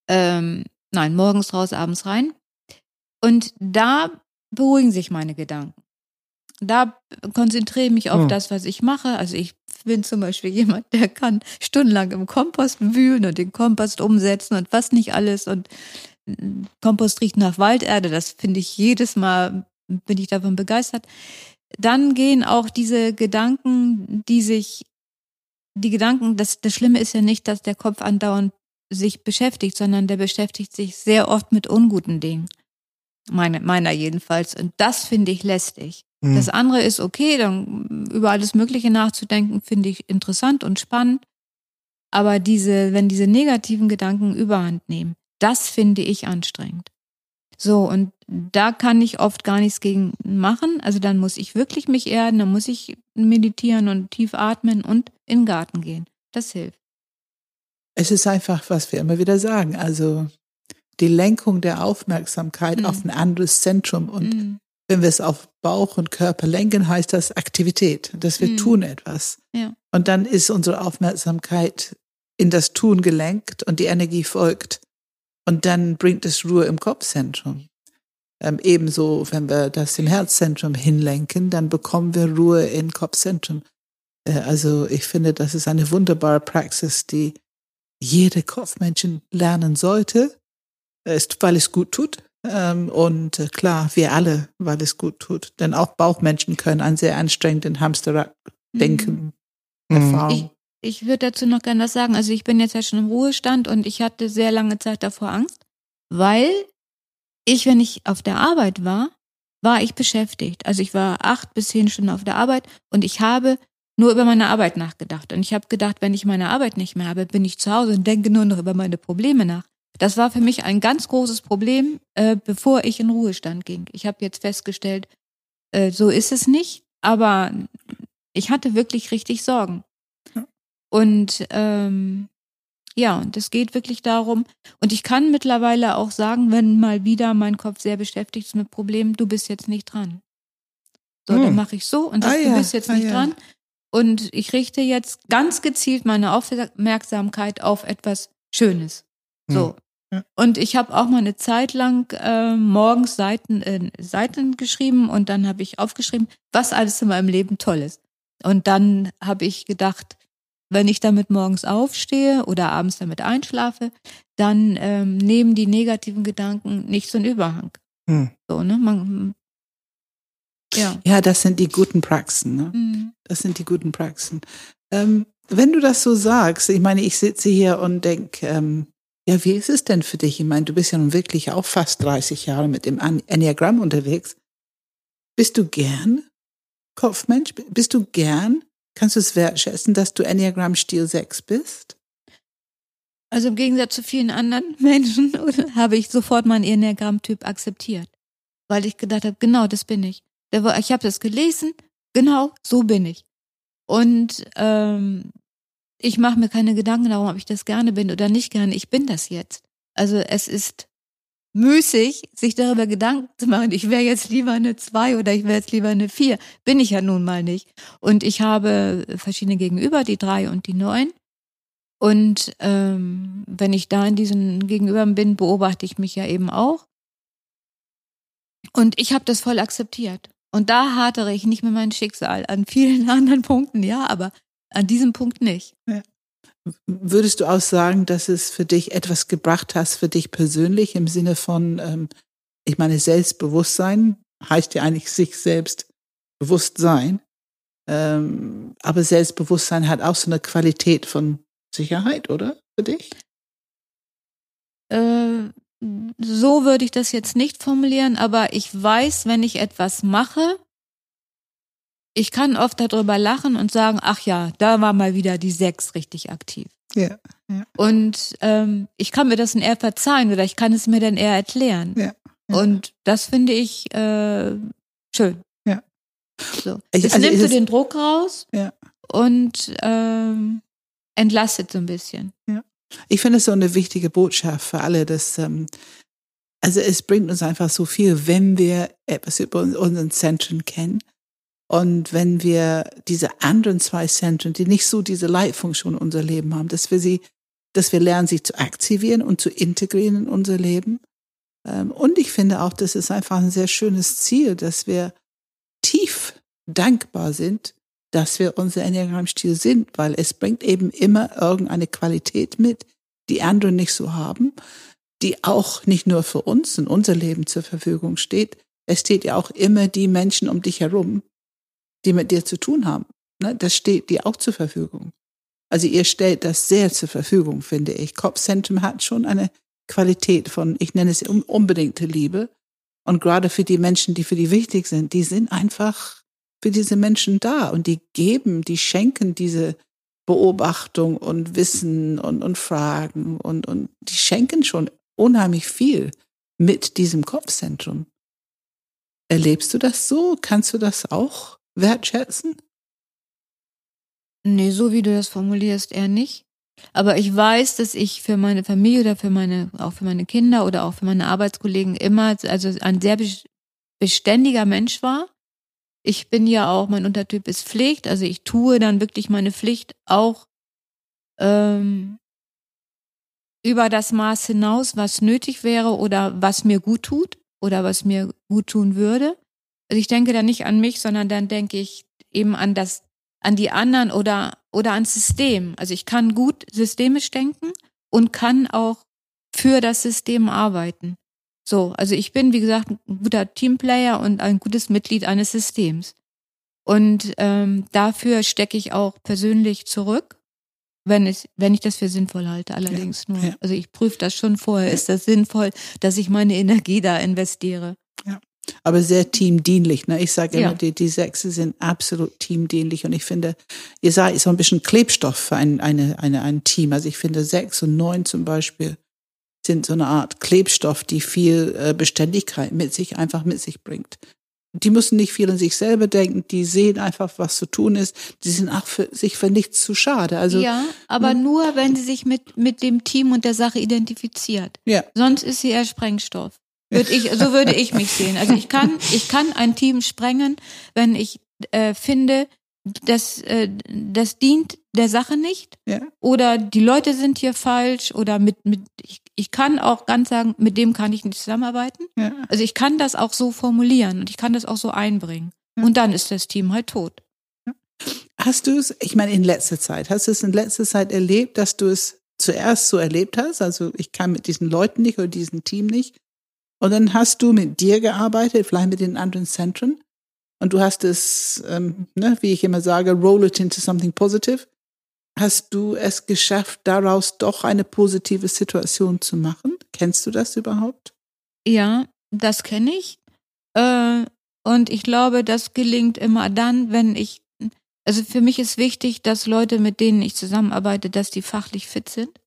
Ähm, nein, morgens raus, abends rein. Und da beruhigen sich meine Gedanken. Da konzentriere ich mich auf hm. das, was ich mache. Also ich bin zum Beispiel jemand, der kann stundenlang im Kompost wühlen und den Kompost umsetzen und was nicht alles. Und Kompost riecht nach Walderde. Das finde ich jedes Mal, bin ich davon begeistert. Dann gehen auch diese Gedanken, die sich, die Gedanken, das, das Schlimme ist ja nicht, dass der Kopf andauernd sich beschäftigt, sondern der beschäftigt sich sehr oft mit unguten Dingen. Meine, meiner jedenfalls. Und das finde ich lästig. Mhm. Das andere ist okay, dann über alles Mögliche nachzudenken, finde ich interessant und spannend. Aber diese, wenn diese negativen Gedanken überhand nehmen, das finde ich anstrengend. So, und da kann ich oft gar nichts gegen machen. Also dann muss ich wirklich mich erden, dann muss ich meditieren und tief atmen und in den Garten gehen. Das hilft. Es ist einfach, was wir immer wieder sagen. Also die Lenkung der Aufmerksamkeit mhm. auf ein anderes Zentrum. Und mhm. Wenn wir es auf Bauch und Körper lenken, heißt das Aktivität, dass wir mhm. tun etwas. Ja. Und dann ist unsere Aufmerksamkeit in das Tun gelenkt und die Energie folgt. Und dann bringt es Ruhe im Kopfzentrum. Ähm, ebenso, wenn wir das im Herzzentrum hinlenken, dann bekommen wir Ruhe im Kopfzentrum. Äh, also ich finde, das ist eine wunderbare Praxis, die jede Kopfmenschen lernen sollte ist, weil es gut tut. Ähm, und äh, klar, wir alle, weil es gut tut. Denn auch Bauchmenschen können einen sehr anstrengenden Hamsterrad denken, mhm. erfahren. Ich, ich würde dazu noch gerne was sagen. Also ich bin jetzt ja schon im Ruhestand und ich hatte sehr lange Zeit davor Angst, weil ich, wenn ich auf der Arbeit war, war ich beschäftigt. Also ich war acht bis zehn Stunden auf der Arbeit und ich habe nur über meine Arbeit nachgedacht. Und ich habe gedacht, wenn ich meine Arbeit nicht mehr habe, bin ich zu Hause und denke nur noch über meine Probleme nach. Das war für mich ein ganz großes Problem, äh, bevor ich in Ruhestand ging. Ich habe jetzt festgestellt, äh, so ist es nicht, aber ich hatte wirklich richtig Sorgen. Und ähm, ja, und es geht wirklich darum, und ich kann mittlerweile auch sagen, wenn mal wieder mein Kopf sehr beschäftigt ist mit Problemen, du bist jetzt nicht dran. So, hm. dann mache ich so und sag, ah, du bist jetzt ah, nicht ja. dran. Und ich richte jetzt ganz gezielt meine Aufmerksamkeit auf etwas Schönes. So, hm. Und ich habe auch mal eine Zeit lang äh, morgens Seiten, äh, Seiten geschrieben und dann habe ich aufgeschrieben, was alles in meinem Leben toll ist. Und dann habe ich gedacht, wenn ich damit morgens aufstehe oder abends damit einschlafe, dann ähm, nehmen die negativen Gedanken nicht so einen Überhang. Hm. So, ne? Man, ja. ja, das sind die guten Praxen. Ne? Mhm. Das sind die guten Praxen. Ähm, wenn du das so sagst, ich meine, ich sitze hier und denke, ähm, ja, wie ist es denn für dich? Ich meine, du bist ja nun wirklich auch fast 30 Jahre mit dem Enneagramm unterwegs. Bist du gern Kopfmensch? Bist du gern? Kannst du es wertschätzen, dass du Enneagramm Stil 6 bist? Also im Gegensatz zu vielen anderen Menschen habe ich sofort meinen Enneagramm-Typ akzeptiert, weil ich gedacht habe, genau, das bin ich. Ich habe das gelesen, genau, so bin ich. Und ähm, ich mache mir keine Gedanken darum, ob ich das gerne bin oder nicht gerne. Ich bin das jetzt. Also es ist müßig, sich darüber Gedanken zu machen, ich wäre jetzt lieber eine zwei oder ich wäre jetzt lieber eine vier. Bin ich ja nun mal nicht. Und ich habe verschiedene Gegenüber, die drei und die neun. Und ähm, wenn ich da in diesen Gegenübern bin, beobachte ich mich ja eben auch. Und ich habe das voll akzeptiert. Und da hadere ich nicht mit meinem Schicksal. An vielen anderen Punkten, ja, aber an diesem Punkt nicht. Ja. Würdest du auch sagen, dass es für dich etwas gebracht hast, für dich persönlich im Sinne von, ähm, ich meine, Selbstbewusstsein heißt ja eigentlich sich selbst bewusst sein. Ähm, aber Selbstbewusstsein hat auch so eine Qualität von Sicherheit, oder? Für dich? Äh, so würde ich das jetzt nicht formulieren, aber ich weiß, wenn ich etwas mache, ich kann oft darüber lachen und sagen, ach ja, da war mal wieder die Sechs richtig aktiv. Ja. ja. Und ähm, ich kann mir das dann eher verzeihen oder ich kann es mir dann eher erklären. Ja. ja. Und das finde ich äh, schön. Ja. So. Ich, es also nimmt so den Druck raus ja. und ähm, entlastet so ein bisschen. Ja. Ich finde es so eine wichtige Botschaft für alle, dass ähm, also es bringt uns einfach so viel, wenn wir etwas über unseren Zentren kennen und wenn wir diese anderen zwei Zentren, die nicht so diese Leitfunktion in unser Leben haben, dass wir sie, dass wir lernen, sie zu aktivieren und zu integrieren in unser Leben. Ähm, und ich finde auch, das ist einfach ein sehr schönes Ziel, dass wir tief dankbar sind, dass wir unser Enneagramm-Stil sind, weil es bringt eben immer irgendeine Qualität mit, die andere nicht so haben, die auch nicht nur für uns in unser Leben zur Verfügung steht. Es steht ja auch immer die Menschen um dich herum, die mit dir zu tun haben. Ne? Das steht dir auch zur Verfügung. Also ihr stellt das sehr zur Verfügung, finde ich. Kopfzentrum hat schon eine Qualität von, ich nenne es unbedingte Liebe. Und gerade für die Menschen, die für die wichtig sind, die sind einfach für diese Menschen da und die geben, die schenken diese Beobachtung und Wissen und, und Fragen und, und die schenken schon unheimlich viel mit diesem Kopfzentrum. Erlebst du das so? Kannst du das auch wertschätzen? Nee, so wie du das formulierst, eher nicht. Aber ich weiß, dass ich für meine Familie oder für meine, auch für meine Kinder oder auch für meine Arbeitskollegen immer, also ein sehr beständiger Mensch war. Ich bin ja auch, mein Untertyp ist Pflicht, also ich tue dann wirklich meine Pflicht auch ähm, über das Maß hinaus, was nötig wäre oder was mir gut tut oder was mir gut tun würde. Also ich denke da nicht an mich, sondern dann denke ich eben an das, an die anderen oder, oder ans System. Also ich kann gut systemisch denken und kann auch für das System arbeiten. So, also ich bin, wie gesagt, ein guter Teamplayer und ein gutes Mitglied eines Systems. Und ähm, dafür stecke ich auch persönlich zurück, wenn es, wenn ich das für sinnvoll halte. Allerdings ja, nur. Ja. Also ich prüfe das schon vorher. Ist das sinnvoll, dass ich meine Energie da investiere? Aber sehr teamdienlich. Ne? Ich sage immer, ja. die, die Sechse sind absolut teamdienlich und ich finde, ihr seid so ein bisschen Klebstoff für ein, eine, eine, ein Team. Also ich finde sechs und neun zum Beispiel sind so eine Art Klebstoff, die viel äh, Beständigkeit mit sich einfach mit sich bringt. Die müssen nicht viel an sich selber denken, die sehen einfach, was zu tun ist. Die sind auch für sich für nichts zu schade. Also ja, aber ne? nur wenn sie sich mit mit dem Team und der Sache identifiziert. Ja. Sonst ist sie eher Sprengstoff. Würde ich, so würde ich mich sehen. Also ich kann, ich kann ein Team sprengen, wenn ich äh, finde, das, äh, das dient der Sache nicht. Ja. Oder die Leute sind hier falsch oder mit, mit ich, ich kann auch ganz sagen, mit dem kann ich nicht zusammenarbeiten. Ja. Also ich kann das auch so formulieren und ich kann das auch so einbringen. Ja. Und dann ist das Team halt tot. Hast du es, ich meine, in letzter Zeit, hast du es in letzter Zeit erlebt, dass du es zuerst so erlebt hast? Also ich kann mit diesen Leuten nicht oder diesem Team nicht. Und dann hast du mit dir gearbeitet, vielleicht mit den anderen Zentren. Und du hast es, ähm, ne, wie ich immer sage, roll it into something positive. Hast du es geschafft, daraus doch eine positive Situation zu machen? Kennst du das überhaupt? Ja, das kenne ich. Äh, und ich glaube, das gelingt immer dann, wenn ich, also für mich ist wichtig, dass Leute, mit denen ich zusammenarbeite, dass die fachlich fit sind.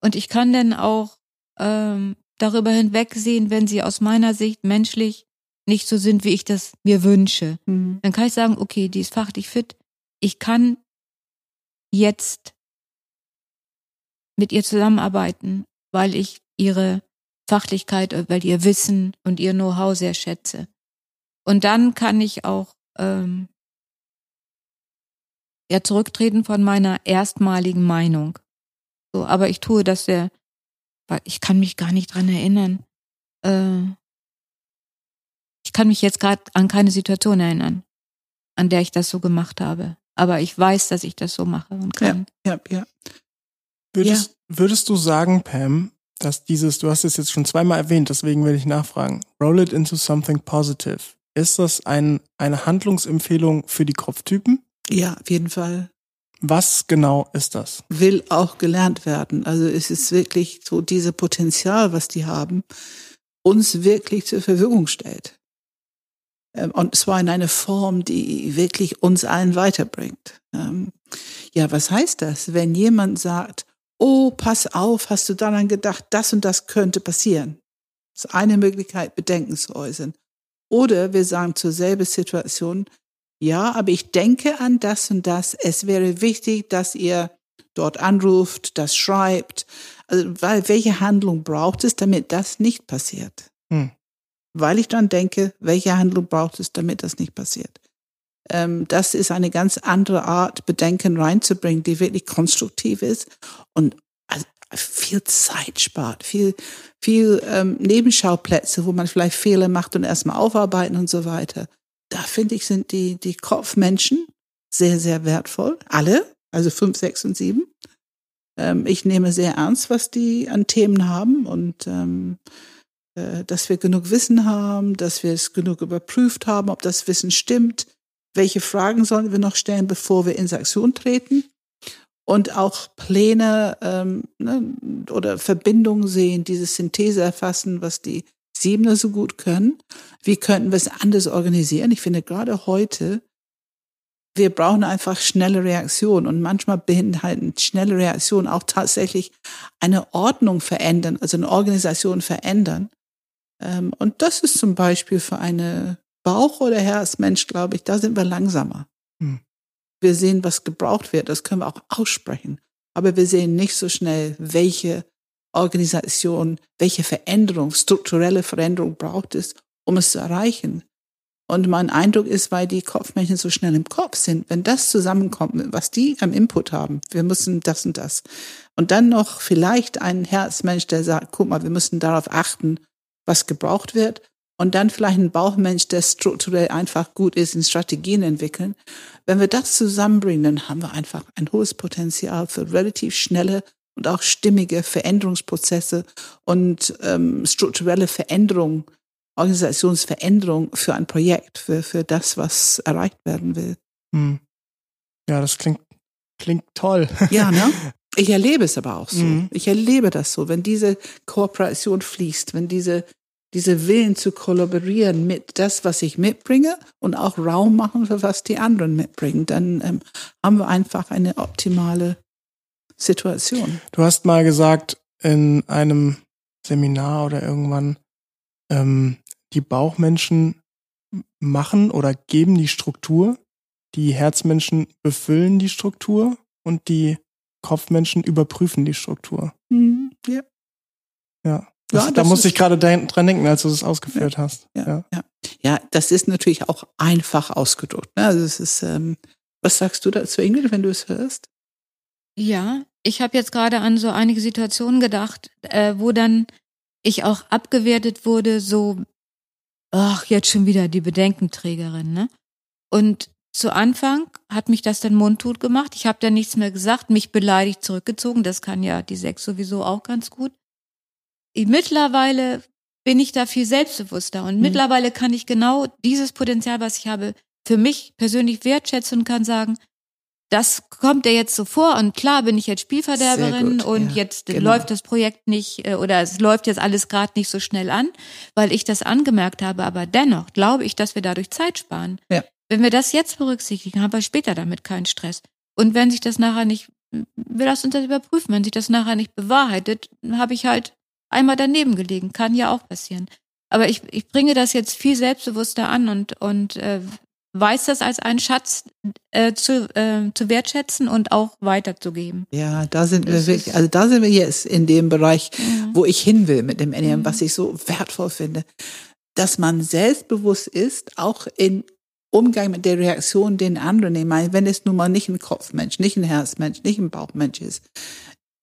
Und ich kann dann auch ähm, darüber hinwegsehen, wenn sie aus meiner Sicht menschlich nicht so sind, wie ich das mir wünsche. Mhm. Dann kann ich sagen, okay, die ist fachlich fit. Ich kann jetzt mit ihr zusammenarbeiten, weil ich ihre Fachlichkeit, weil ihr Wissen und ihr Know-how sehr schätze. Und dann kann ich auch ähm, ja zurücktreten von meiner erstmaligen Meinung. So, aber ich tue das sehr weil ich kann mich gar nicht dran erinnern. Äh, ich kann mich jetzt gerade an keine Situation erinnern, an der ich das so gemacht habe. Aber ich weiß, dass ich das so mache und kann. Ja, ja, ja. Würdest, ja. würdest du sagen, Pam, dass dieses, du hast es jetzt schon zweimal erwähnt, deswegen will ich nachfragen, roll it into something positive. ist das ein, eine Handlungsempfehlung für die Kopftypen? Ja, auf jeden Fall. Was genau ist das? Will auch gelernt werden. Also es ist wirklich so diese Potenzial, was die haben, uns wirklich zur Verfügung stellt. Ähm, und zwar in einer Form, die wirklich uns allen weiterbringt. Ähm, ja, was heißt das? Wenn jemand sagt, oh, pass auf, hast du daran gedacht, das und das könnte passieren? Das ist eine Möglichkeit, Bedenken zu äußern. Oder wir sagen zur selben Situation, ja, aber ich denke an das und das. Es wäre wichtig, dass ihr dort anruft, das schreibt. Also, weil welche Handlung braucht es, damit das nicht passiert? Hm. Weil ich dann denke, welche Handlung braucht es, damit das nicht passiert? Ähm, das ist eine ganz andere Art, Bedenken reinzubringen, die wirklich konstruktiv ist und also viel Zeit spart, viel, viel ähm, Nebenschauplätze, wo man vielleicht Fehler macht und erstmal aufarbeiten und so weiter. Da finde ich, sind die, die Kopfmenschen sehr, sehr wertvoll. Alle, also fünf, sechs und sieben. Ähm, ich nehme sehr ernst, was die an Themen haben und ähm, äh, dass wir genug Wissen haben, dass wir es genug überprüft haben, ob das Wissen stimmt, welche Fragen sollen wir noch stellen, bevor wir in Aktion treten und auch Pläne ähm, ne, oder Verbindungen sehen, diese Synthese erfassen, was die Siebener so gut können. Wie könnten wir es anders organisieren? Ich finde gerade heute, wir brauchen einfach schnelle Reaktionen und manchmal beinhalten schnelle Reaktionen auch tatsächlich eine Ordnung verändern, also eine Organisation verändern. Ähm, und das ist zum Beispiel für eine Bauch- oder Herzmensch, glaube ich, da sind wir langsamer. Hm. Wir sehen, was gebraucht wird, das können wir auch aussprechen. Aber wir sehen nicht so schnell, welche Organisation, welche Veränderung, strukturelle Veränderung braucht es, um es zu erreichen. Und mein Eindruck ist, weil die Kopfmännchen so schnell im Kopf sind, wenn das zusammenkommt, was die am Input haben, wir müssen das und das. Und dann noch vielleicht ein Herzmensch, der sagt, guck mal, wir müssen darauf achten, was gebraucht wird und dann vielleicht ein Bauchmensch, der strukturell einfach gut ist in Strategien entwickeln. Wenn wir das zusammenbringen, dann haben wir einfach ein hohes Potenzial für relativ schnelle und auch stimmige Veränderungsprozesse und ähm, strukturelle Veränderung, Organisationsveränderung für ein Projekt, für, für das, was erreicht werden will. Hm. Ja, das klingt, klingt toll. Ja, ne? Ich erlebe es aber auch so. Mhm. Ich erlebe das so, wenn diese Kooperation fließt, wenn diese, diese Willen zu kollaborieren mit das, was ich mitbringe und auch Raum machen für was die anderen mitbringen, dann ähm, haben wir einfach eine optimale Situation. Du hast mal gesagt in einem Seminar oder irgendwann, ähm, die Bauchmenschen machen oder geben die Struktur, die Herzmenschen befüllen die Struktur und die Kopfmenschen überprüfen die Struktur. Mhm, ja. Ja. Das, ja, da muss ich gerade dran denken, als du das ausgeführt ja, hast. Ja, ja, ja. Ja, das ist natürlich auch einfach ausgedrückt. Ne? Also es ist, ähm, was sagst du dazu, Ingrid, wenn du es hörst? Ja, ich habe jetzt gerade an so einige Situationen gedacht, äh, wo dann ich auch abgewertet wurde, so, ach, jetzt schon wieder die Bedenkenträgerin, ne? Und zu Anfang hat mich das dann mundtot gemacht. Ich habe dann nichts mehr gesagt, mich beleidigt zurückgezogen. Das kann ja die Sex sowieso auch ganz gut. Mittlerweile bin ich da viel selbstbewusster und mhm. mittlerweile kann ich genau dieses Potenzial, was ich habe, für mich persönlich wertschätzen und kann sagen, das kommt ja jetzt so vor und klar bin ich jetzt Spielverderberin gut, und ja, jetzt genau. läuft das Projekt nicht äh, oder es läuft jetzt alles gerade nicht so schnell an, weil ich das angemerkt habe, aber dennoch glaube ich, dass wir dadurch Zeit sparen. Ja. Wenn wir das jetzt berücksichtigen, haben wir später damit keinen Stress. Und wenn sich das nachher nicht, wir lassen uns das überprüfen, wenn sich das nachher nicht bewahrheitet, habe ich halt einmal daneben gelegen. Kann ja auch passieren. Aber ich, ich bringe das jetzt viel selbstbewusster an und, und äh, weiß das als einen Schatz äh, zu, äh, zu wertschätzen und auch weiterzugeben. Ja, da sind das wir wirklich, also da sind wir jetzt in dem Bereich, mhm. wo ich hin will mit dem NEM, mhm. was ich so wertvoll finde, dass man selbstbewusst ist, auch in Umgang mit der Reaktion den anderen. Ich meine, wenn es nun mal nicht ein Kopfmensch, nicht ein Herzmensch, nicht ein Bauchmensch ist.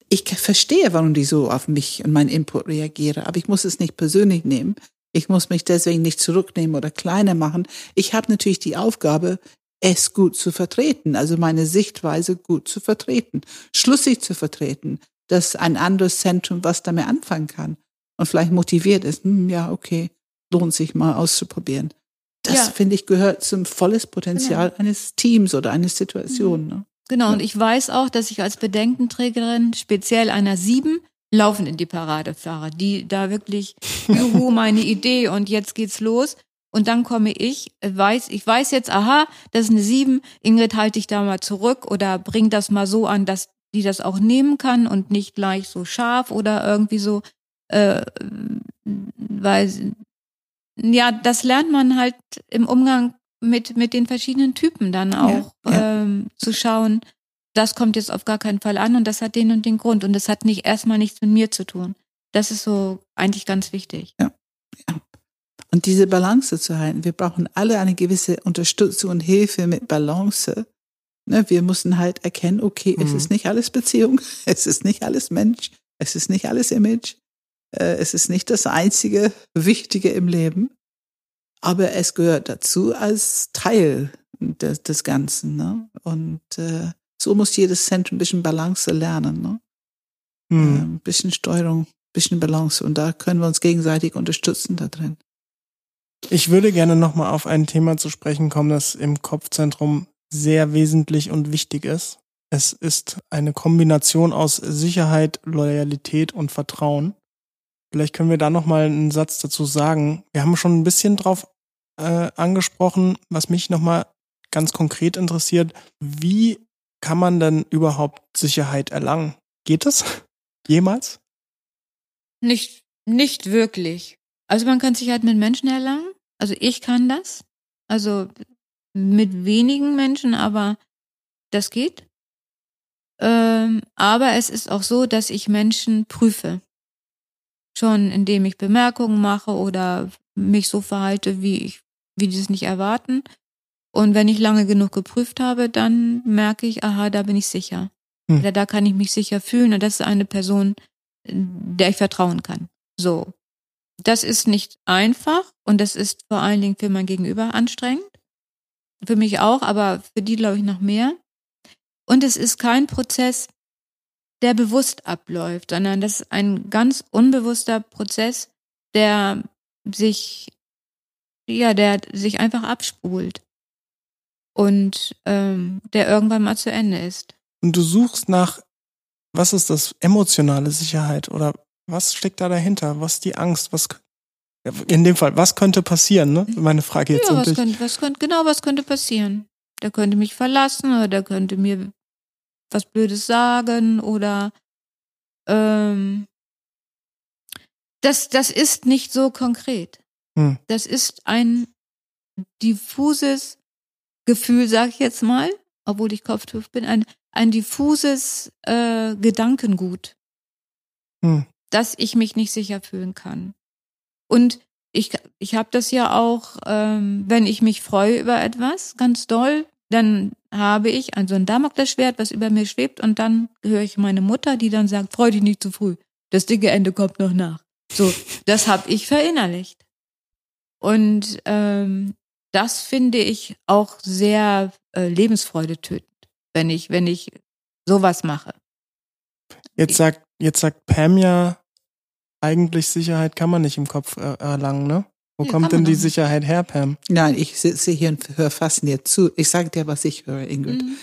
Ich verstehe, warum die so auf mich und meinen Input reagieren, aber ich muss es nicht persönlich nehmen. Ich muss mich deswegen nicht zurücknehmen oder kleiner machen. Ich habe natürlich die Aufgabe, es gut zu vertreten, also meine Sichtweise gut zu vertreten, schlüssig zu vertreten, dass ein anderes Zentrum was damit anfangen kann und vielleicht motiviert ist, hm, ja, okay, lohnt sich mal auszuprobieren. Das, Ja. finde ich, gehört zum volles Potenzial Genau. eines Teams oder einer Situation. Ne? Genau, und ich weiß auch, dass ich als Bedenkenträgerin speziell einer sieben laufend in die Parade fahre, die da wirklich, juhu, meine Idee und jetzt geht's los. Und dann komme ich, weiß, ich weiß jetzt, aha, das ist eine sieben, Ingrid, halte dich da mal zurück oder bring das mal so an, dass die das auch nehmen kann und nicht gleich so scharf oder irgendwie so, äh, weil, ja, das lernt man halt im Umgang mit, mit den verschiedenen Typen dann auch ja. Ähm, zu schauen, das kommt jetzt auf gar keinen Fall an und das hat den und den Grund und das hat nicht erstmal nichts mit mir zu tun. Das ist so eigentlich ganz wichtig. Und diese Balance zu halten. Wir brauchen alle eine gewisse Unterstützung und Hilfe mit Balance. Ne, wir müssen halt erkennen, okay, es Mhm. ist nicht alles Beziehung, es ist nicht alles Mensch, es ist nicht alles Image, äh, es ist nicht das einzige Wichtige im Leben, aber es gehört dazu als Teil des, des Ganzen. Ne? Und äh, so muss jedes Zentrum ein bisschen Balance lernen. Ne? Hm. Ein bisschen Steuerung, ein bisschen Balance. Und da können wir uns gegenseitig unterstützen da drin. Ich würde gerne nochmal auf ein Thema zu sprechen kommen, das im Kopfzentrum sehr wesentlich und wichtig ist. Es ist eine Kombination aus Sicherheit, Loyalität und Vertrauen. Vielleicht können wir da nochmal einen Satz dazu sagen. Wir haben schon ein bisschen drauf äh, angesprochen, was mich nochmal ganz konkret interessiert. Wie kann man denn überhaupt Sicherheit erlangen? Geht es? Jemals? Nicht, nicht wirklich. Also man kann Sicherheit mit Menschen erlangen. Also ich kann das. Also mit wenigen Menschen, aber das geht. Ähm, aber es ist auch so, dass ich Menschen prüfe. Schon indem ich Bemerkungen mache oder mich so verhalte, wie ich, wie die es nicht erwarten. Und wenn ich lange genug geprüft habe, dann merke ich, aha, da bin ich sicher. Hm. Oder da kann ich mich sicher fühlen und das ist eine Person, der ich vertrauen kann. So. Das ist nicht einfach und das ist vor allen Dingen für mein Gegenüber anstrengend. Für mich auch, aber für die glaube ich noch mehr. Und es ist kein Prozess, der bewusst abläuft, sondern das ist ein ganz unbewusster Prozess, der sich, ja, der sich einfach abspult und ähm, der irgendwann mal zu Ende ist. Und du suchst nach, was ist das, emotionale Sicherheit oder was steckt da dahinter? Was ist die Angst? Was in dem Fall, was könnte passieren, ne? Meine Frage jetzt ja, was könnte, was könnte, genau, was könnte passieren? Der könnte mich verlassen oder der könnte mir was Blödes sagen oder ähm, das, das ist nicht so konkret. Hm. Das ist ein diffuses Gefühl, sag ich jetzt mal, obwohl ich kopftuch bin, ein, ein diffuses äh, Gedankengut, Hm. dass ich mich nicht sicher fühlen kann. Und ich, ich habe das ja auch, ähm, wenn ich mich freue über etwas, ganz doll, dann habe ich ein so ein Damoklesschwert, was über mir schwebt und dann höre ich meine Mutter, die dann sagt, freu dich nicht zu früh, das dicke Ende kommt noch nach. So, das habe ich verinnerlicht. Und ähm, das finde ich auch sehr äh, Lebensfreude tötend, wenn ich, wenn ich sowas mache. Jetzt sagt, jetzt sagt Pam ja, eigentlich Sicherheit kann man nicht im Kopf er erlangen, ne? Wo Ja, kommt denn die. Sicherheit her, Pam? Nein, ich sitze hier und höre fast dir zu. Ich sage dir, was ich höre, Ingrid. Mhm.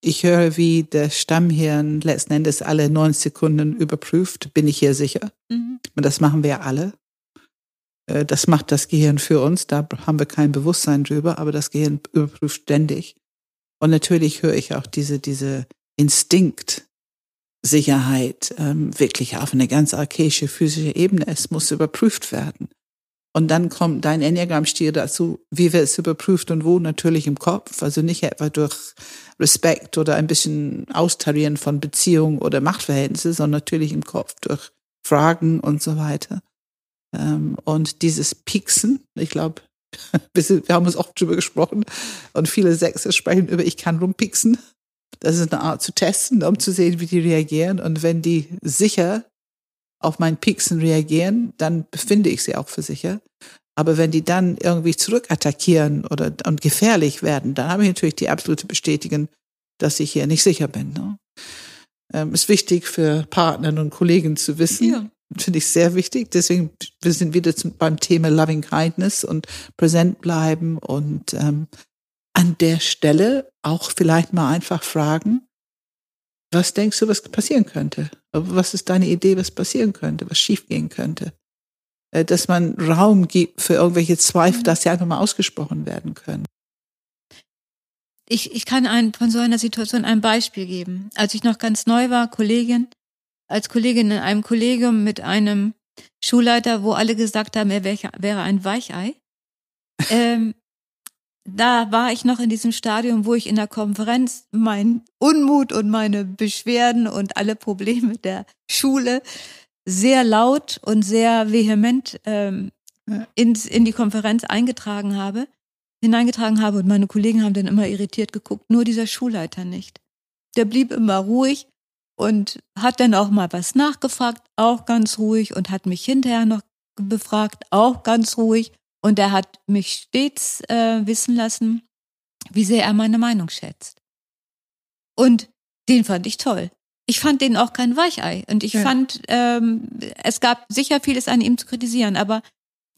Ich höre, wie der Stammhirn letzten Endes alle neun Sekunden überprüft. Bin ich hier sicher? Mhm. Und das machen wir alle. Äh, Das macht das Gehirn für uns. Da haben wir kein Bewusstsein drüber, aber das Gehirn überprüft ständig. Und natürlich höre ich auch diese, diese Instinkt, Sicherheit, ähm, wirklich auf eine ganz archaische physische Ebene. Es muss überprüft werden. Und dann kommt dein Enneagramm-Stil dazu, wie wird es überprüft und wo? Natürlich im Kopf. Also nicht etwa durch Respekt oder ein bisschen Austarieren von Beziehungen oder Machtverhältnisse, sondern natürlich im Kopf durch Fragen und so weiter. Ähm, und dieses Pieksen, ich glaube, wir haben uns oft drüber gesprochen und viele Sechser sprechen über, ich kann rumpieksen. Das ist eine Art zu testen, um zu sehen, wie die reagieren. Und wenn die sicher auf mein Pieksen reagieren, dann befinde ich sie auch für sicher. Aber wenn die dann irgendwie zurückattackieren oder und gefährlich werden, dann habe ich natürlich die absolute Bestätigung, dass ich hier nicht sicher bin. Ne? Ähm, ist wichtig für Partner und Kollegen zu wissen, Ja. Finde ich sehr wichtig. Deswegen, wir sind wieder zum, beim Thema Loving Kindness und präsent bleiben und ähm, an der Stelle auch vielleicht mal einfach fragen, was denkst du, was passieren könnte? Was ist deine Idee, was passieren könnte, was schiefgehen könnte? Äh, dass man Raum gibt für irgendwelche Zweifel, mhm. dass sie einfach mal ausgesprochen werden können. Ich, ich kann ein, von so einer Situation ein Beispiel geben. Als ich noch ganz neu war, Kollegin, als Kollegin in einem Kollegium mit einem Schulleiter, wo alle gesagt haben, er wäre ein Weichei. ähm, da war ich noch in diesem Stadium, wo ich in der Konferenz mein Unmut und meine Beschwerden und alle Probleme der Schule sehr laut und sehr vehement ähm, ins, in die Konferenz eingetragen habe, hineingetragen habe und meine Kollegen haben dann immer irritiert geguckt, nur dieser Schulleiter nicht. Der blieb immer ruhig und hat dann auch mal was nachgefragt, auch ganz ruhig und hat mich hinterher noch befragt, auch ganz ruhig und er hat mich stets äh, wissen lassen, wie sehr er meine Meinung schätzt. Und den fand ich toll. Ich fand den auch kein Weichei. Und ich ja. fand, ähm, es gab sicher vieles an ihm zu kritisieren, aber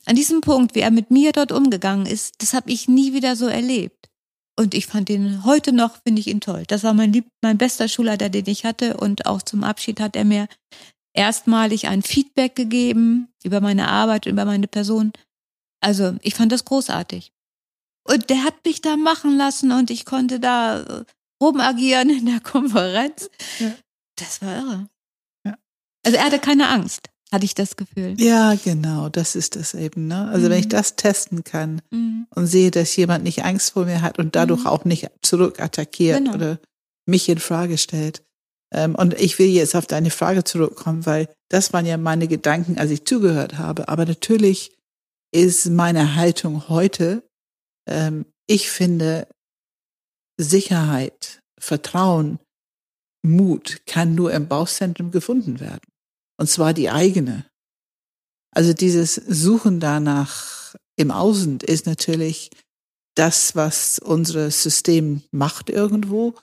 an diesem Punkt, wie er mit mir dort umgegangen ist, das habe ich nie wieder so erlebt. Und ich fand ihn heute noch, finde ich ihn toll. Das war mein, lieb, mein bester Schulleiter, den ich hatte. Und auch zum Abschied hat er mir erstmalig ein Feedback gegeben über meine Arbeit, über meine Person. Also ich fand das großartig. Und der hat mich da machen lassen und ich konnte da äh, rumagieren in der Konferenz. Ja. Das war irre. Ja. Also er hatte keine Angst, hatte ich das Gefühl. Ja, genau, das ist das eben. Ne? Also mhm. wenn ich mhm. das testen kann mhm. und sehe, dass jemand nicht Angst vor mir hat und dadurch mhm. auch nicht zurückattackiert genau. oder mich in Frage stellt. Ähm, und ich will jetzt auf deine Frage zurückkommen, weil das waren ja meine Gedanken, als ich zugehört habe. Aber natürlich ist meine Haltung heute, ähm, ich finde, Sicherheit, Vertrauen, Mut kann nur im Bauchzentrum gefunden werden. Und zwar die eigene. Also dieses Suchen danach im Außen ist natürlich das, was unser System macht irgendwo.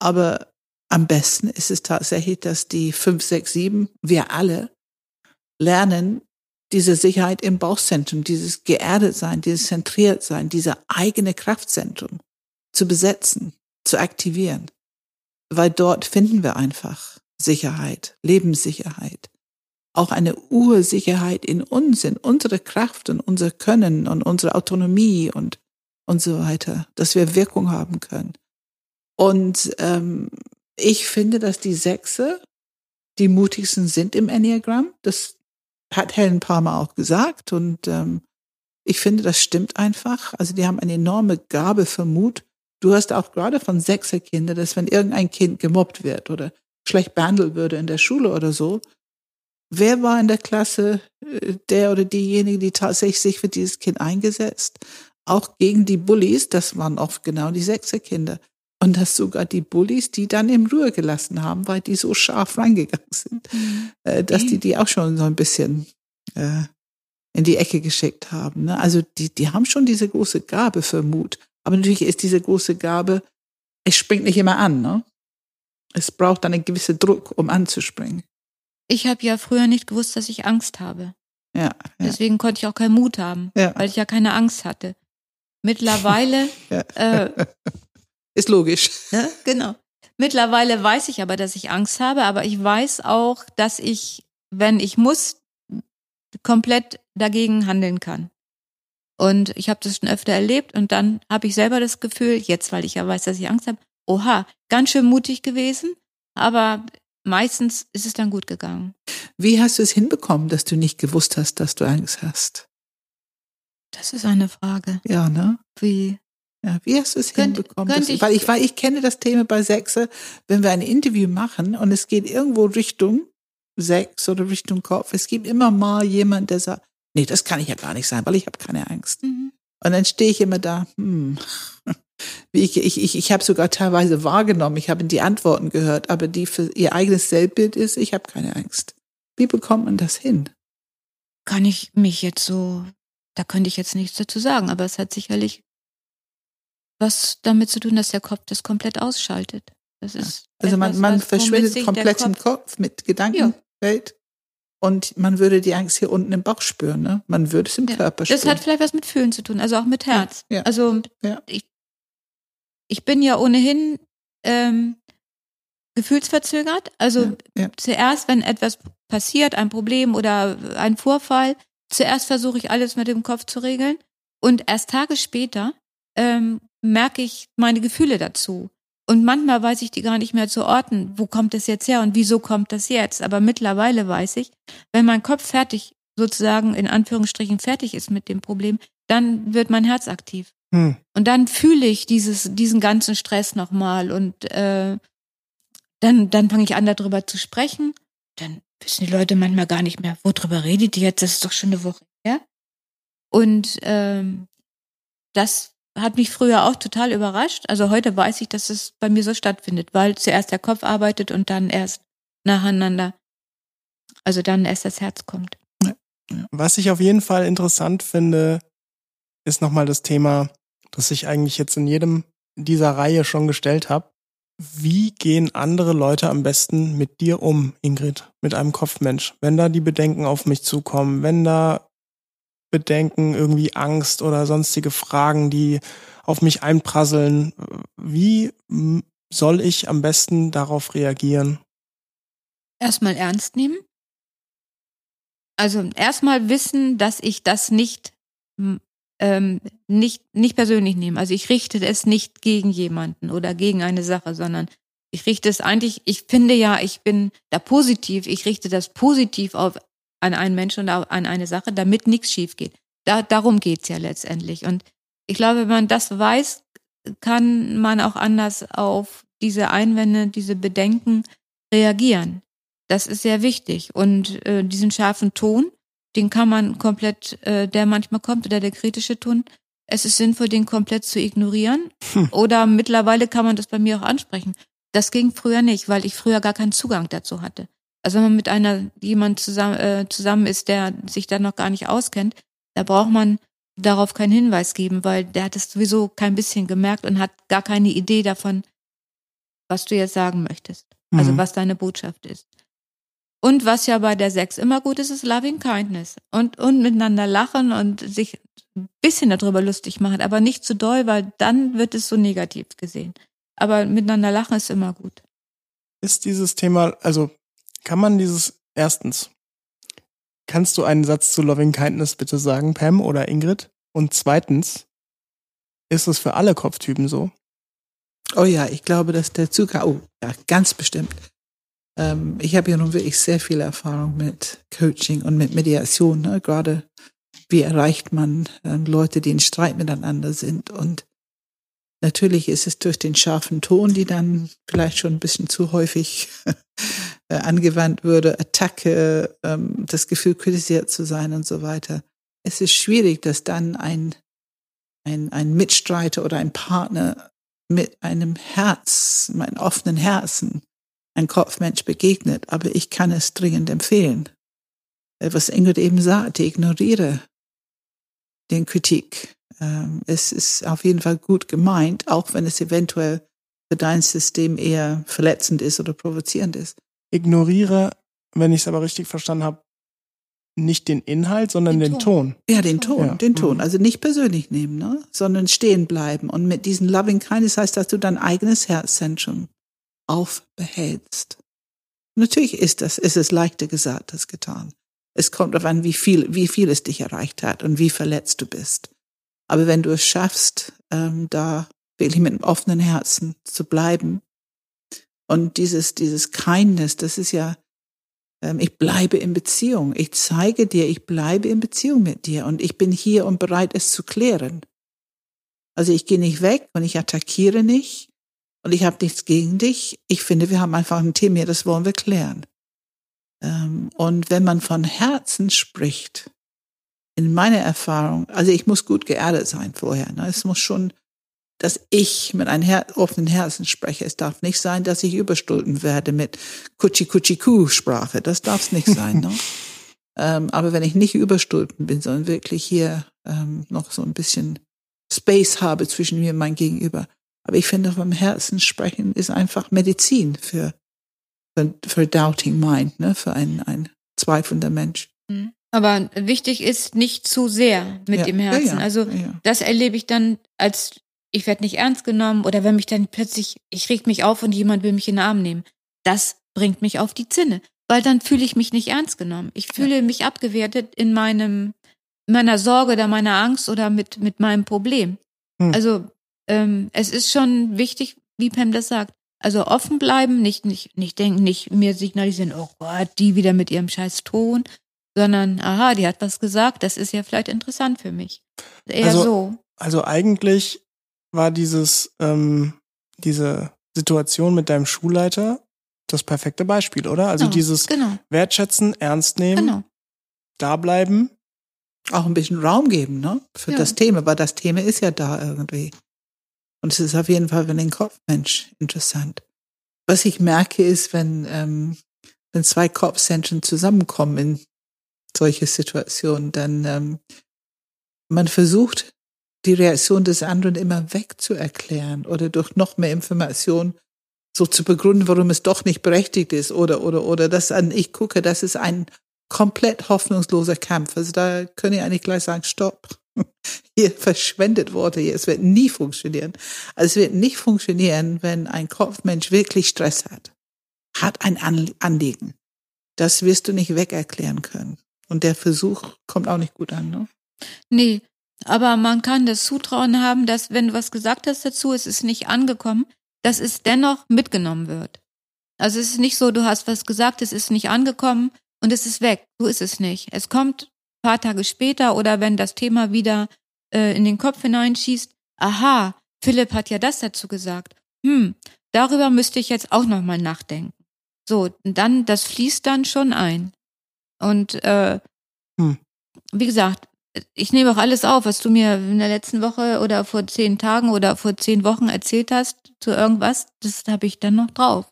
Aber am besten ist es tatsächlich, dass die fünf, sechs, sieben, wir alle lernen, diese Sicherheit im Bauchzentrum, dieses geerdet sein, dieses zentriert sein, dieser eigene Kraftzentrum zu besetzen, zu aktivieren. Weil dort finden wir einfach Sicherheit, Lebenssicherheit. Auch eine Ursicherheit in uns, in unsere Kraft und unser Können und unsere Autonomie und, und so weiter, dass wir Wirkung haben können. Und ähm, ich finde, dass die Sechse die mutigsten sind im Enneagramm. Das hat Helen Palmer auch gesagt und ähm, ich finde, das stimmt einfach. Also die haben eine enorme Gabe für Mut. Du hast auch gerade von Sechserkinder, dass wenn irgendein Kind gemobbt wird oder schlecht behandelt würde in der Schule oder so, wer war in der Klasse äh, der oder diejenige, die tatsächlich sich für dieses Kind eingesetzt? Auch gegen die Bullies, das waren oft genau die Sechserkinder. Und dass sogar die Bullies die dann im Ruhe gelassen haben, weil die so scharf reingegangen sind, mhm. äh, dass die die auch schon so ein bisschen äh, in die Ecke geschickt haben. Ne? Also die, die haben schon diese große Gabe für Mut. Aber natürlich ist diese große Gabe, es springt nicht immer an. Ne? Es braucht dann einen gewissen Druck, um anzuspringen. Ich habe ja früher nicht gewusst, dass ich Angst habe. Ja, ja. Deswegen konnte ich auch keinen Mut haben, ja. weil ich ja keine Angst hatte. Mittlerweile äh, ist logisch. Ja, genau. Mittlerweile weiß ich aber, dass ich Angst habe, aber ich weiß auch, dass ich, wenn ich muss, komplett dagegen handeln kann. Und ich habe das schon öfter erlebt und dann habe ich selber das Gefühl, jetzt weil ich ja weiß, dass ich Angst habe, oha, ganz schön mutig gewesen, aber meistens ist es dann gut gegangen. Wie hast du es hinbekommen, dass du nicht gewusst hast, dass du Angst hast? Das ist eine Frage. Ja, ne? Wie? Ja, wie hast du es Könnt, hinbekommen? Das, ich, weil ich, weil ich kenne das Thema bei Sechse, wenn wir ein Interview machen und es geht irgendwo Richtung Sechs oder Richtung Kopf, es gibt immer mal jemand, der sagt, nee, das kann ich ja gar nicht sein, weil ich habe keine Angst. Mhm. Und dann stehe ich immer da, hm, ich, ich, ich, ich habe sogar teilweise wahrgenommen, ich habe die Antworten gehört, aber die für ihr eigenes Selbstbild ist, ich habe keine Angst. Wie bekommt man das hin? Kann ich mich jetzt so, da könnte ich jetzt nichts dazu sagen, aber es hat sicherlich was damit zu tun, dass der Kopf das komplett ausschaltet. Das ist also etwas, man, man verschwindet komplett Kopf, im Kopf mit Gedankenwelt. Ja. und man würde die Angst hier unten im Bauch spüren, ne? Man würde es im Ja. Körper spüren. Das hat vielleicht was mit Fühlen zu tun, also auch mit Herz. Ja. Also Ja. ich, ich bin ja ohnehin ähm, gefühlsverzögert. Also ja, ja. zuerst, wenn etwas passiert, ein Problem oder ein Vorfall, zuerst versuche ich alles mit dem Kopf zu regeln und erst Tage später ähm, merke ich meine Gefühle dazu. Und manchmal weiß ich die gar nicht mehr zu orten. Wo kommt das jetzt her und wieso kommt das jetzt? Aber mittlerweile weiß ich, wenn mein Kopf fertig, sozusagen in Anführungsstrichen fertig ist mit dem Problem, dann wird mein Herz aktiv. Hm. Und dann fühle ich dieses, diesen ganzen Stress nochmal und äh, dann, dann fange ich an, darüber zu sprechen. Dann wissen die Leute manchmal gar nicht mehr, worüber redet die jetzt? Das ist doch schon eine Woche her. Und ähm, das hat mich früher auch total überrascht. Also heute weiß ich, dass es bei mir so stattfindet, weil zuerst der Kopf arbeitet und dann erst nacheinander, also dann erst das Herz kommt. Was ich auf jeden Fall interessant finde, ist nochmal das Thema, das ich eigentlich jetzt in jedem dieser Reihe schon gestellt habe. Wie gehen andere Leute am besten mit dir um, Ingrid, mit einem Kopfmensch? Wenn da die Bedenken auf mich zukommen, wenn da Bedenken, irgendwie Angst oder sonstige Fragen, die auf mich einprasseln, wie soll ich am besten darauf reagieren? Erstmal ernst nehmen. Also erstmal wissen, dass ich das nicht, ähm, nicht, nicht persönlich nehme. Also ich richte es nicht gegen jemanden oder gegen eine Sache, sondern ich richte es eigentlich, ich finde ja, ich bin da positiv, ich richte das positiv auf an einen Menschen und an eine Sache, damit nichts schief geht. Da, darum geht's ja letztendlich. Und ich glaube, wenn man das weiß, kann man auch anders auf diese Einwände, diese Bedenken reagieren. Das ist sehr wichtig. Und äh, diesen scharfen Ton, den kann man komplett, äh, der manchmal kommt, oder der kritische Ton, es ist sinnvoll, den komplett zu ignorieren. Hm. Oder mittlerweile kann man das bei mir auch ansprechen. Das ging früher nicht, weil ich früher gar keinen Zugang dazu hatte. Also wenn man mit einer jemand zusammen, äh, zusammen ist, der sich da noch gar nicht auskennt, da braucht man darauf keinen Hinweis geben, weil der hat es sowieso kein bisschen gemerkt und hat gar keine Idee davon, was du jetzt sagen möchtest. Also Mhm. was deine Botschaft ist. Und was ja bei der Sex immer gut ist, ist Loving Kindness. Und, und miteinander lachen und sich ein bisschen darüber lustig machen, aber nicht zu doll, weil dann wird es so negativ gesehen. Aber miteinander lachen ist immer gut. ist dieses Thema, also kann man dieses erstens, kannst du einen Satz zu Loving Kindness bitte sagen, Pam oder Ingrid? Und zweitens, ist es für alle Kopftypen so? Oh ja, ich glaube, dass der Zucker, oh ja, ganz bestimmt. Ähm, ich habe ja nun wirklich sehr viel Erfahrung mit Coaching und mit Mediation, ne? gerade wie erreicht man ähm, Leute, die in Streit miteinander sind. Und natürlich ist es durch den scharfen Ton, die dann vielleicht schon ein bisschen zu häufig äh, angewandt würde, Attacke, ähm, das Gefühl, kritisiert zu sein und so weiter. Es ist schwierig, dass dann ein, ein, ein Mitstreiter oder ein Partner mit einem Herz, meinem offenen Herzen, ein Kopfmensch begegnet, aber ich kann es dringend empfehlen. Äh, Was Ingrid eben sagte, ignoriere den Kritik. Ähm, Es ist auf jeden Fall gut gemeint, auch wenn es eventuell für dein System eher verletzend ist oder provozierend ist. Ignoriere, wenn ich es aber richtig verstanden habe, nicht den Inhalt, sondern den, Den Ton. Ton. Ja, den Ton, Ja. den Ton. Mhm. Also nicht persönlich nehmen, ne? sondern stehen bleiben. Und mit diesen Loving Kindness heißt, dass du dein eigenes Herzzentrum aufbehältst. Natürlich ist das, ist es leichter gesagt als getan. Es kommt darauf an, wie viel, wie viel es dich erreicht hat und wie verletzt du bist. Aber wenn du es schaffst, ähm, da wirklich mit einem offenen Herzen zu bleiben und dieses, dieses Kindness, das ist ja, ähm, ich bleibe in Beziehung. Ich zeige dir, ich bleibe in Beziehung mit dir und ich bin hier und bereit, es zu klären. Also ich gehe nicht weg und ich attackiere nicht und ich habe nichts gegen dich. Ich finde, wir haben einfach ein Thema, das wollen wir klären. Ähm, und wenn man von Herzen spricht, in meiner Erfahrung, also ich muss gut geerdet sein vorher. Ne? Es muss schon, dass ich mit einem Her offenen Herzen spreche. Es darf nicht sein, dass ich überstülpen werde mit Kutschi Kutschi Kuh Sprache. Das darf es nicht sein. Ne? ähm, aber wenn ich nicht überstülpen bin, sondern wirklich hier ähm, noch so ein bisschen Space habe zwischen mir und mein Gegenüber. Aber ich finde, vom Herzen sprechen ist einfach Medizin für, für, für Doubting Mind, ne? für ein, ein zweifelnder Mensch. Mhm. Aber wichtig ist nicht zu sehr mit Ja, dem Herzen. ja, also ja. das erlebe ich dann als ich werde nicht ernst genommen oder wenn mich dann plötzlich ich reg mich auf und jemand will mich in den Arm nehmen. Das bringt mich auf die Zinne, weil dann fühle ich mich nicht ernst genommen. Ich fühle mich abgewertet in meinem in meiner Sorge oder meiner Angst oder mit mit meinem Problem. Hm. Also ähm, es ist schon wichtig, wie Pam das sagt. Also offen bleiben, nicht nicht nicht denken, nicht mir signalisieren, oh Gott, die wieder mit ihrem scheiß Ton, sondern aha, die hat was gesagt, das ist ja vielleicht interessant für mich. Eher Also- so. Also eigentlich war dieses, ähm, diese Situation mit deinem Schulleiter das perfekte Beispiel, oder? Also Genau, dieses genau, Wertschätzen, ernst nehmen, genau. da bleiben. Auch ein bisschen Raum geben, ne? Für Ja. das Thema, weil das Thema ist ja da irgendwie. Und es ist auf jeden Fall für den Kopfmensch interessant. Was ich merke, ist, wenn, ähm, wenn zwei Kopfzentren zusammenkommen in solche Situationen, dann ähm, man versucht, die Reaktion des anderen immer wegzuerklären oder durch noch mehr Information so zu begründen, warum es doch nicht berechtigt ist oder oder oder das an ich gucke, das ist ein komplett hoffnungsloser Kampf. Also da können ich eigentlich gleich sagen, stopp. Hier verschwendet Worte hier. Es wird nie funktionieren. Also es wird nicht funktionieren, wenn ein Kopfmensch wirklich Stress hat, hat ein An Anliegen. Das wirst du nicht wegerklären können. Und der Versuch kommt auch nicht gut an. Ne? Nee, aber man kann das Zutrauen haben, dass wenn du was gesagt hast dazu, es ist nicht angekommen, dass es dennoch mitgenommen wird. Also es ist nicht so, du hast was gesagt, es ist nicht angekommen und es ist weg. So ist es nicht. Es kommt paar Tage später oder wenn das Thema wieder äh, in den Kopf hineinschießt, aha, Philipp hat ja das dazu gesagt. Hm, darüber müsste ich jetzt auch nochmal nachdenken. So, dann, das fließt dann schon ein. Und äh, Hm. wie gesagt, ich nehme auch alles auf, was du mir in der letzten Woche oder vor zehn Tagen oder vor zehn Wochen erzählt hast zu irgendwas, das habe ich dann noch drauf.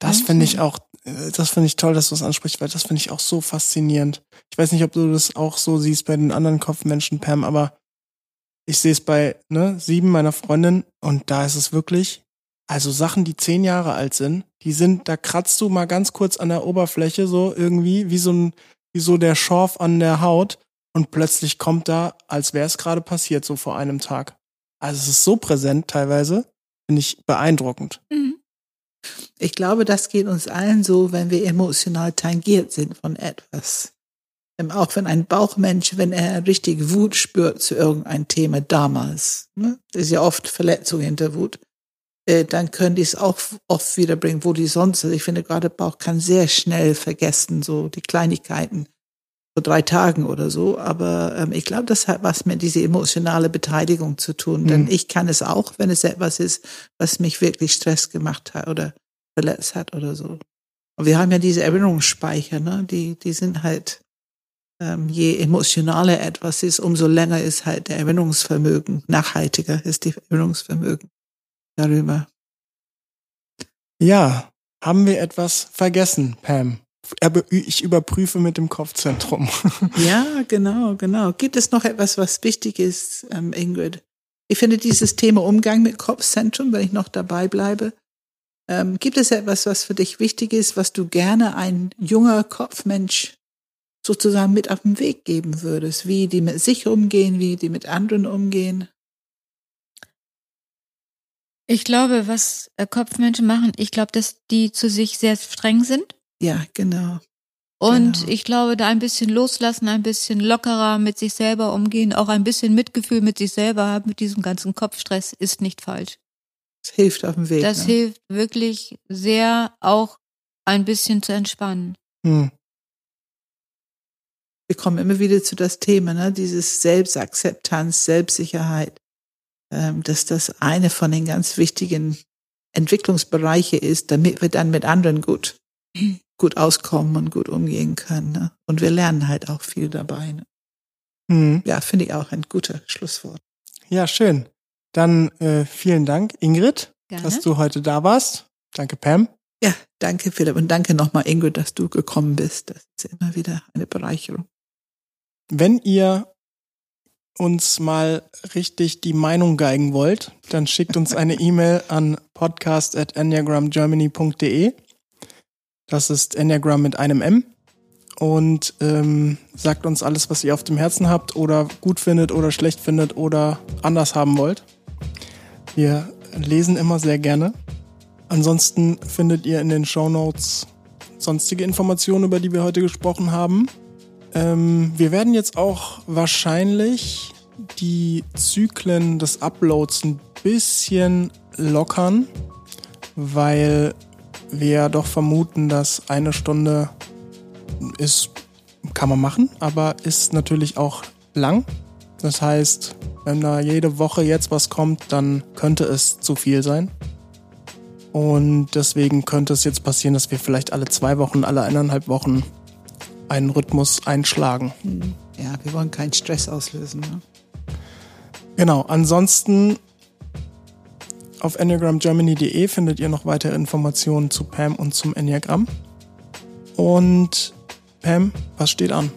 Das finde ich auch, das finde ich toll, dass du es ansprichst, weil das finde ich auch so faszinierend. Ich weiß nicht, ob du das auch so siehst bei den anderen Kopfmenschen, Pam, aber ich sehe es bei ne, sieben meiner Freundin und da ist es wirklich, also Sachen, die zehn Jahre alt sind, die sind, da kratzt du mal ganz kurz an der Oberfläche so irgendwie, wie so ein, wie so der Schorf an der Haut und plötzlich kommt da, als wäre es gerade passiert, so vor einem Tag. Also es ist so präsent teilweise, finde ich beeindruckend. Mhm. Ich glaube, das geht uns allen so, wenn wir emotional tangiert sind von etwas. Ähm, Auch wenn ein Bauchmensch, wenn er richtig Wut spürt zu irgendeinem Thema damals, ne? das ist ja oft Verletzung hinter Wut, äh, dann können die es auch oft wiederbringen, wo die sonst sind. Ich finde gerade Bauch kann sehr schnell vergessen, so die Kleinigkeiten vor drei Tagen oder so. Aber ähm, ich glaube, das hat was mit dieser emotionale Beteiligung zu tun. Denn Mhm. ich kann es auch, wenn es etwas ist, was mich wirklich Stress gemacht hat oder verletzt hat oder so. Und wir haben ja diese Erinnerungsspeicher, ne? Die, die sind halt, ähm, je emotionaler etwas ist, umso länger ist halt der Erinnerungsvermögen, nachhaltiger ist die Erinnerungsvermögen darüber. Ja, haben wir etwas vergessen, Pam? Aber Ich überprüfe mit dem Kopfzentrum. Ja, genau, genau. Gibt es noch etwas, was wichtig ist, ähm, Ingrid? Ich finde dieses Thema Umgang mit Kopfzentrum, wenn ich noch dabei bleibe, ähm, gibt es etwas, was für dich wichtig ist, was du gerne ein junger Kopfmensch sozusagen mit auf den Weg geben würdest? Wie die mit sich umgehen, wie die mit anderen umgehen? Ich glaube, was äh, Kopfmenschen machen, ich glaube, dass die zu sich sehr streng sind. Ja, genau. Und Genau. ich glaube, da ein bisschen loslassen, ein bisschen lockerer mit sich selber umgehen, auch ein bisschen Mitgefühl mit sich selber haben, mit diesem ganzen Kopfstress ist nicht falsch. Das hilft auf dem Weg. Das ne? hilft wirklich sehr, auch ein bisschen zu entspannen. Hm. wir kommen immer wieder zu das Thema, ne? dieses Selbstakzeptanz, Selbstsicherheit, ähm, dass das eine von den ganz wichtigen Entwicklungsbereiche ist, damit wir dann mit anderen gut, gut auskommen und gut umgehen können. Ne? Und wir lernen halt auch viel dabei. Ne? Hm. Ja, finde ich auch ein guter Schlusswort. Ja, schön. Dann äh, vielen Dank, Ingrid, Gerne. dass du heute da warst. Danke, Pam. Ja, danke Philipp und danke nochmal Ingrid, dass du gekommen bist. Das ist immer wieder eine Bereicherung. Wenn ihr uns mal richtig die Meinung geigen wollt, dann schickt uns eine E-Mail an podcast at enneagramgermany.de. Das ist Enneagram mit einem M. und ähm, sagt uns alles, was ihr auf dem Herzen habt oder gut findet oder schlecht findet oder anders haben wollt. Wir lesen immer sehr gerne. Ansonsten findet ihr in den Show Notes sonstige Informationen, über die wir heute gesprochen haben. Ähm, wir werden jetzt auch wahrscheinlich die Zyklen des Uploads ein bisschen lockern, weil wir doch vermuten, dass eine Stunde ist, kann man machen, aber ist natürlich auch lang. Das heißt, wenn da jede Woche jetzt was kommt, dann könnte es zu viel sein. Und deswegen könnte es jetzt passieren, dass wir vielleicht alle zwei Wochen, alle eineinhalb Wochen einen Rhythmus einschlagen. Hm. Ja, wir wollen keinen Stress auslösen. Ne? Genau, ansonsten auf enneagramgermany.de findet ihr noch weitere Informationen zu Pam und zum Enneagramm. Und Pam, was steht an?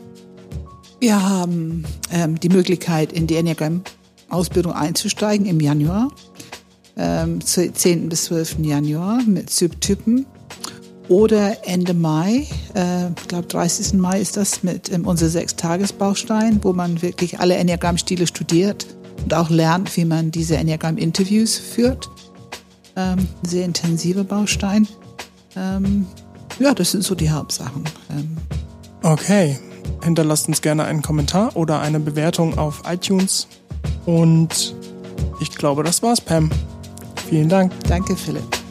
Wir haben ähm, die Möglichkeit, in die Enneagram-Ausbildung einzusteigen im Januar, ähm, 10. bis 12. Januar mit Subtypen. Oder Ende Mai, äh, ich glaube 30. Mai ist das, mit ähm, unser Sechstagesbaustein, wo man wirklich alle Enneagramm-Stile studiert und auch lernt, wie man diese Enneagramm-Interviews führt. Ähm, sehr intensiver Baustein. Ähm, ja, das sind so die Hauptsachen. Ähm. Okay, hinterlasst uns gerne einen Kommentar oder eine Bewertung auf iTunes. Und ich glaube, das war's, Pam. Vielen Dank. Danke, Philipp.